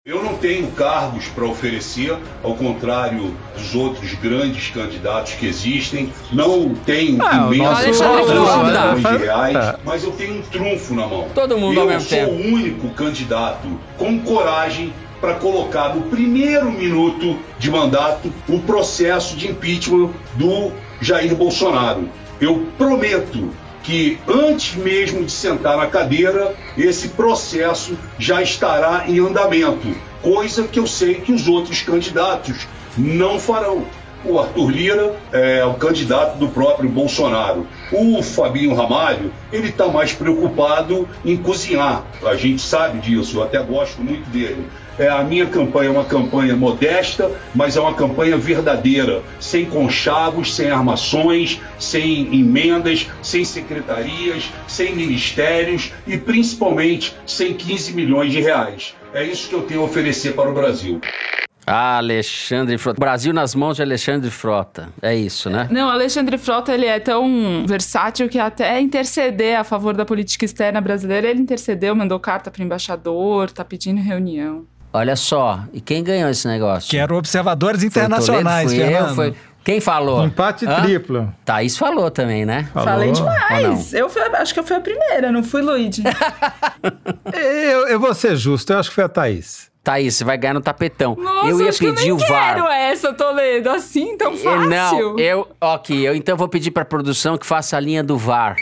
J: Eu não tenho cargos para oferecer, ao contrário dos outros grandes candidatos que existem. Não tenho
D: Ah,
J: imensos milhões de reais,
D: Tá.
J: mas eu tenho um trunfo na mão.
B: Todo mundo
J: eu
B: ao mesmo
J: sou
B: tempo.
J: o único candidato com coragem para colocar no primeiro minuto de mandato o processo de impeachment do Jair Bolsonaro. Eu prometo que antes mesmo de sentar na cadeira, esse processo já estará em andamento, coisa que eu sei que os outros candidatos não farão. O Arthur Lira é o candidato do próprio Bolsonaro. O Fabinho Ramalho, ele está mais preocupado em cozinhar. A gente sabe disso, eu até gosto muito dele. É, a minha campanha é uma campanha modesta, mas é uma campanha verdadeira, sem conchavos, sem armações, sem emendas, sem secretarias, sem ministérios e principalmente sem 15 milhões de reais. É isso que eu tenho a oferecer para o Brasil.
B: Alexandre Frota. Brasil nas mãos de Alexandre Frota. É isso, né?
F: Não, Alexandre Frota, ele é tão versátil que até interceder a favor da política externa brasileira, ele intercedeu, mandou carta para embaixador, tá pedindo reunião.
B: Olha só, e quem ganhou esse negócio?
G: Quero observadores
B: Foi o Toledo?
G: internacionais,
B: Fui eu, foi- Quem falou?
D: Empate
B: Hã?
D: triplo.
B: Thaís falou também, né?
D: Falou?
F: Falei demais. Eu fui, acho que eu fui a primeira, não fui, Luigi.
D: Eu, eu vou ser justo, eu acho que foi a Thaís.
B: Thaís, você vai ganhar no tapetão.
F: Nossa,
B: eu ia
F: acho que eu
B: pedir
F: nem
B: o VAR.
F: quero essa, Toledo, assim tão fácil.
B: Não, eu. Ok, eu então vou pedir pra produção que faça a linha do VAR.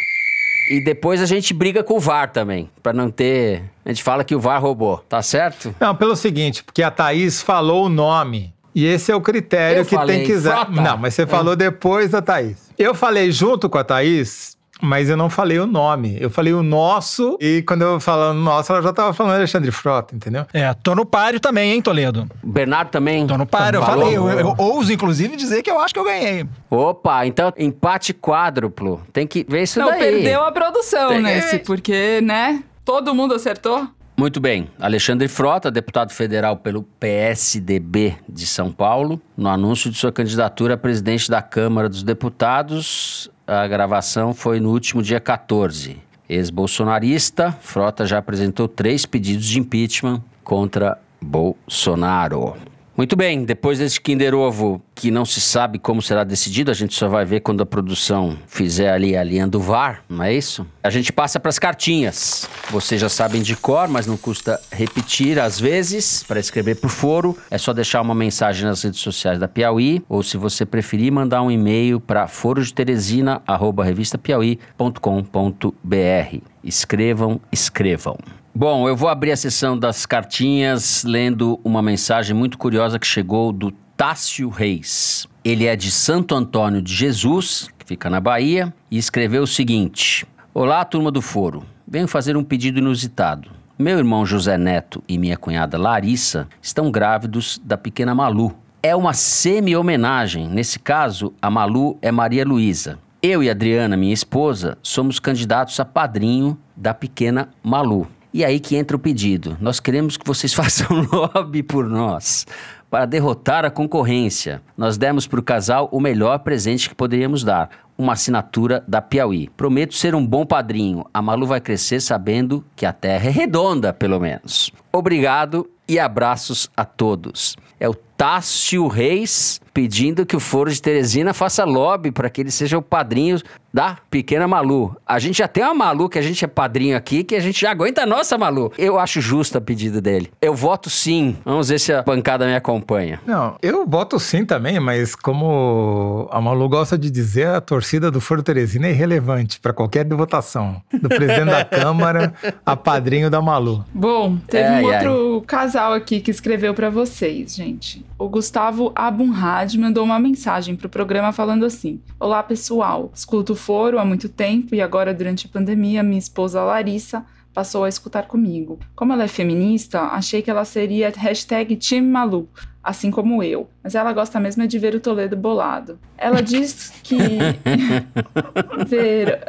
B: E depois a gente briga com o VAR também, Pra não ter. A gente fala que o VAR roubou, tá certo?
D: Não, pelo seguinte, porque a Thaís falou o nome. E esse é o critério
B: Eu
D: que tem que usar. Não, mas você falou depois da Thaís. Eu falei junto com a Thaís, mas eu não falei o nome. Eu falei o nosso, e quando eu falando nosso, ela já tava falando Alexandre Frota, entendeu?
G: É, tô no páreo também, hein, Toledo?
B: O Bernardo também.
G: Tô no páreo, eu
B: Falou?
G: falei. Eu, eu ouso, inclusive, dizer que eu acho que eu ganhei.
B: Opa, então empate quádruplo. Tem que ver isso
F: Não,
B: daí.
F: perdeu a produção
B: Tem-
F: nesse, porque, né? Todo mundo acertou?
B: Muito bem. Alexandre Frota, deputado federal pelo PSDB de São Paulo, no anúncio de sua candidatura a presidente da Câmara dos Deputados. A gravação foi no último dia 14. Ex-bolsonarista, Frota já apresentou três pedidos de impeachment contra Bolsonaro. Muito bem, depois desse Kinder Ovo que não se sabe como será decidido, a gente só vai ver quando a produção fizer ali a linha do VAR, não é isso? A gente passa para as cartinhas. Vocês já sabem de cor, mas não custa repetir às vezes. Para escrever para o foro, é só deixar uma mensagem nas redes sociais da Piauí, ou se você preferir, mandar um e-mail para forodeteresina.revistapiauí.com.br. Escrevam, escrevam. Bom, eu vou abrir a sessão das cartinhas lendo uma mensagem muito curiosa que chegou do Tássio Reis. Ele é de Santo Antônio de Jesus, que fica na Bahia, e escreveu o seguinte: Olá, turma do Foro. Venho fazer um pedido inusitado. Meu irmão José Neto e minha cunhada Larissa estão grávidos da pequena Malu. É uma semi-homenagem. Nesse caso, a Malu é Maria Luísa. Eu e Adriana, minha esposa, somos candidatos a padrinho da pequena Malu. E aí que entra o pedido. Nós queremos que vocês façam lobby por nós para derrotar a concorrência. Nós demos para o casal o melhor presente que poderíamos dar: uma assinatura da Piauí. Prometo ser um bom padrinho. A Malu vai crescer sabendo que a terra é redonda, pelo menos. Obrigado e abraços a todos. É o Tássio Reis pedindo que o Foro de Teresina faça lobby para que ele seja o padrinho da pequena Malu. A gente já tem uma Malu que a gente é padrinho aqui, que a gente já aguenta a nossa Malu. Eu acho justo a pedido dele. Eu voto sim. Vamos ver se a bancada me acompanha.
D: Não, eu voto sim também, mas como a Malu gosta de dizer, a torcida do Foro Teresina é irrelevante para qualquer votação. Do presidente da Câmara a padrinho da Malu.
F: Bom, teve
B: Ai,
F: um
B: ai.
F: outro casal aqui que escreveu pra vocês, gente. O Gustavo Abunhad mandou uma mensagem para o programa falando assim: Olá pessoal, escuto o foro há muito tempo e agora durante a pandemia minha esposa Larissa passou a escutar comigo. Como ela é feminista, achei que ela seria hashtag Team Malu, assim como eu. Mas ela gosta mesmo de ver o Toledo bolado. Ela diz que ver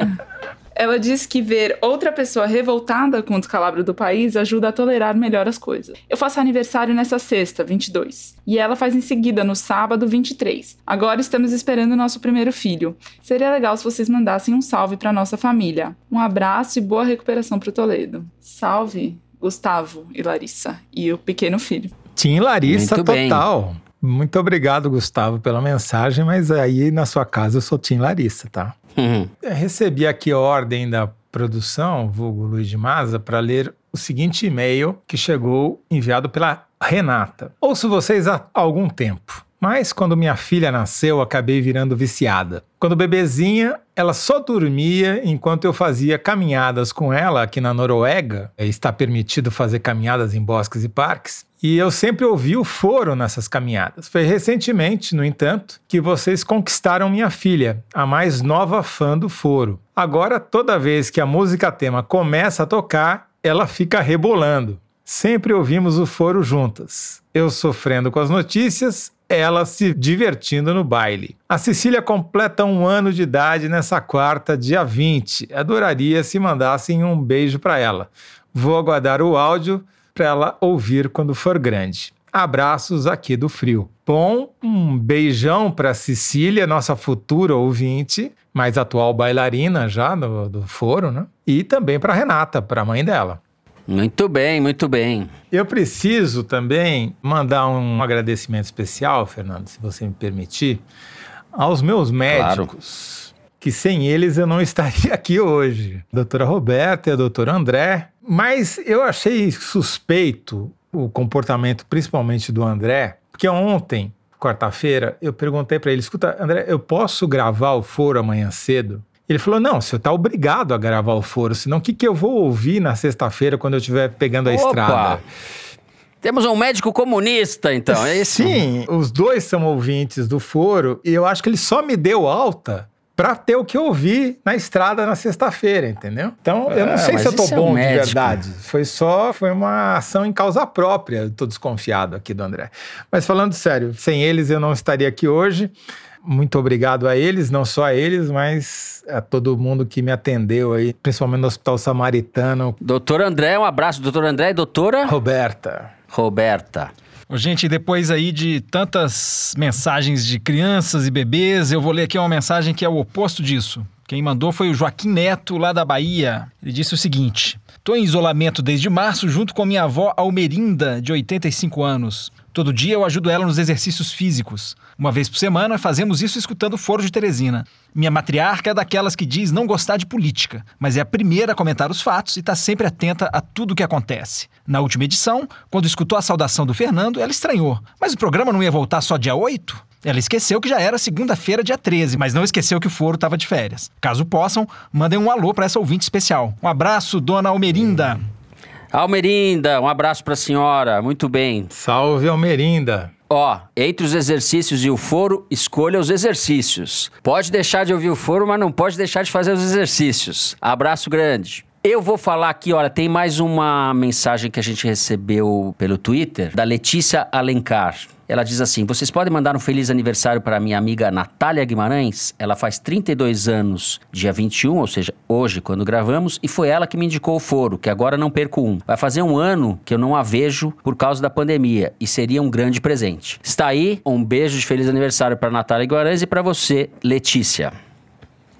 F: ela diz que ver outra pessoa revoltada com o descalabro do país ajuda a tolerar melhor as coisas. Eu faço aniversário nessa sexta, 22, e ela faz em seguida no sábado, 23. Agora estamos esperando o nosso primeiro filho. Seria legal se vocês mandassem um salve para nossa família. Um abraço e boa recuperação para Toledo. Salve, Gustavo e Larissa e o pequeno filho.
D: Tim Larissa Muito total. Bem. Muito obrigado, Gustavo, pela mensagem, mas aí na sua casa eu sou Tim Larissa, tá? Uhum. Recebi aqui a ordem da produção, vulgo Luiz de Maza, para ler o seguinte e-mail que chegou enviado pela Renata. Ouço vocês há algum tempo. Mas quando minha filha nasceu, acabei virando viciada. Quando bebezinha, ela só dormia enquanto eu fazia caminhadas com ela aqui na Noruega. Está permitido fazer caminhadas em bosques e parques. E eu sempre ouvi o foro nessas caminhadas. Foi recentemente, no entanto, que vocês conquistaram minha filha, a mais nova fã do foro. Agora, toda vez que a música tema começa a tocar, ela fica rebolando. Sempre ouvimos o foro juntas. Eu sofrendo com as notícias, ela se divertindo no baile. A Cecília completa um ano de idade nessa quarta, dia 20. Adoraria se mandassem um beijo para ela. Vou aguardar o áudio para ela ouvir quando for grande. Abraços aqui do Frio. Bom, um beijão para Cecília, nossa futura ouvinte, mais atual bailarina já do, do foro, né? E também para Renata, para a mãe dela.
B: Muito bem, muito bem.
D: Eu preciso também mandar um agradecimento especial, Fernando, se você me permitir, aos meus médicos, claro. que sem eles eu não estaria aqui hoje. A doutora Roberta e a doutora André, mas eu achei suspeito o comportamento, principalmente do André, porque ontem, quarta-feira, eu perguntei para ele: escuta, André, eu posso gravar o foro amanhã cedo? Ele falou: não, você está obrigado a gravar o foro, senão o que, que eu vou ouvir na sexta-feira quando eu estiver pegando a Opa! estrada?
B: Temos um médico comunista, então, é isso?
D: Sim, os dois são ouvintes do foro e eu acho que ele só me deu alta para ter o que eu ouvi na estrada na sexta-feira, entendeu? Então, eu não é, sei se eu tô bom é um de verdade. Foi só, foi uma ação em causa própria. Tô desconfiado aqui do André. Mas falando sério, sem eles eu não estaria aqui hoje. Muito obrigado a eles, não só a eles, mas a todo mundo que me atendeu aí, principalmente no Hospital Samaritano.
B: Doutor André, um abraço. Doutor André e doutora?
D: Roberta.
B: Roberta.
G: Gente, depois aí de tantas mensagens de crianças e bebês, eu vou ler aqui uma mensagem que é o oposto disso. Quem mandou foi o Joaquim Neto, lá da Bahia. Ele disse o seguinte: Estou em isolamento desde março junto com minha avó Almerinda, de 85 anos. Todo dia eu ajudo ela nos exercícios físicos. Uma vez por semana fazemos isso escutando o Foro de Teresina. Minha matriarca é daquelas que diz não gostar de política, mas é a primeira a comentar os fatos e está sempre atenta a tudo o que acontece. Na última edição, quando escutou a saudação do Fernando, ela estranhou. Mas o programa não ia voltar só dia 8? Ela esqueceu que já era segunda-feira, dia 13, mas não esqueceu que o foro estava de férias. Caso possam, mandem um alô para essa ouvinte especial. Um abraço, dona Almerinda.
B: Almerinda, um abraço para a senhora. Muito bem.
D: Salve, Almerinda.
B: Ó, entre os exercícios e o foro, escolha os exercícios. Pode deixar de ouvir o foro, mas não pode deixar de fazer os exercícios. Abraço grande. Eu vou falar aqui, olha, tem mais uma mensagem que a gente recebeu pelo Twitter, da Letícia Alencar. Ela diz assim: Vocês podem mandar um feliz aniversário para minha amiga Natália Guimarães? Ela faz 32 anos, dia 21, ou seja, hoje, quando gravamos, e foi ela que me indicou o foro, que agora não perco um. Vai fazer um ano que eu não a vejo por causa da pandemia e seria um grande presente. Está aí, um beijo de feliz aniversário para Natália Guimarães e para você, Letícia.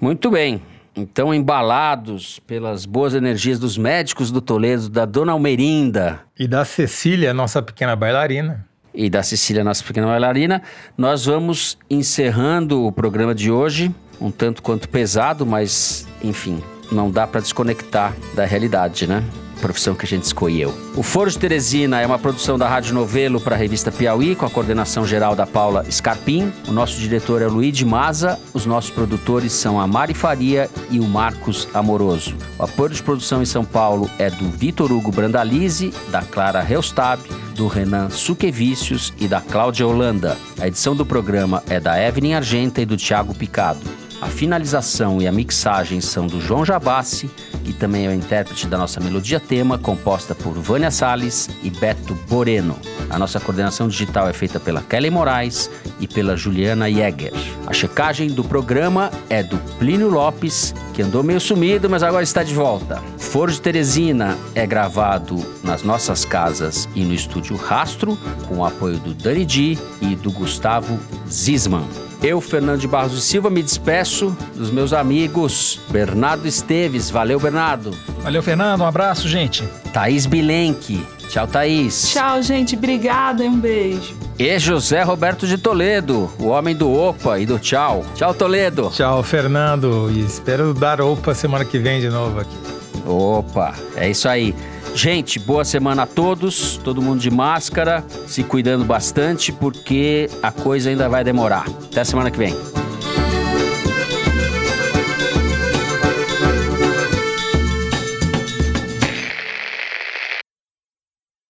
B: Muito bem. Então, embalados pelas boas energias dos médicos do Toledo, da Dona Almerinda.
D: E da Cecília, nossa pequena bailarina
B: e da Cecília, nossa pequena bailarina. Nós vamos encerrando o programa de hoje, um tanto quanto pesado, mas enfim, não dá para desconectar da realidade, né? Profissão que a gente escolheu. O Foro de Teresina é uma produção da Rádio Novelo para a revista Piauí, com a coordenação geral da Paula Scarpim. O nosso diretor é o Luiz de Maza. Os nossos produtores são a Mari Faria e o Marcos Amoroso. O apoio de produção em São Paulo é do Vitor Hugo Brandalize, da Clara Reustab, do Renan Suquevicius e da Cláudia Holanda. A edição do programa é da Evelyn Argenta e do Thiago Picado. A finalização e a mixagem são do João Jabassi, que também é o intérprete da nossa melodia tema, composta por Vânia Salles e Beto Boreno. A nossa coordenação digital é feita pela Kelly Moraes e pela Juliana Jäger. A checagem do programa é do Plínio Lopes, que andou meio sumido, mas agora está de volta. Foro de Teresina é gravado nas nossas casas e no estúdio Rastro, com o apoio do Dani Di e do Gustavo Zisman. Eu, Fernando de Barros e Silva, me despeço dos meus amigos Bernardo Esteves. Valeu, Bernardo.
G: Valeu, Fernando. Um abraço, gente.
B: Thaís Bilenque. Tchau, Thaís.
F: Tchau, gente. Obrigada e um beijo.
B: E José Roberto de Toledo, o homem do Opa e do Tchau. Tchau, Toledo.
D: Tchau, Fernando. E espero dar Opa semana que vem de novo aqui.
B: Opa, é isso aí. Gente, boa semana a todos, todo mundo de máscara, se cuidando bastante porque a coisa ainda vai demorar. Até semana que vem.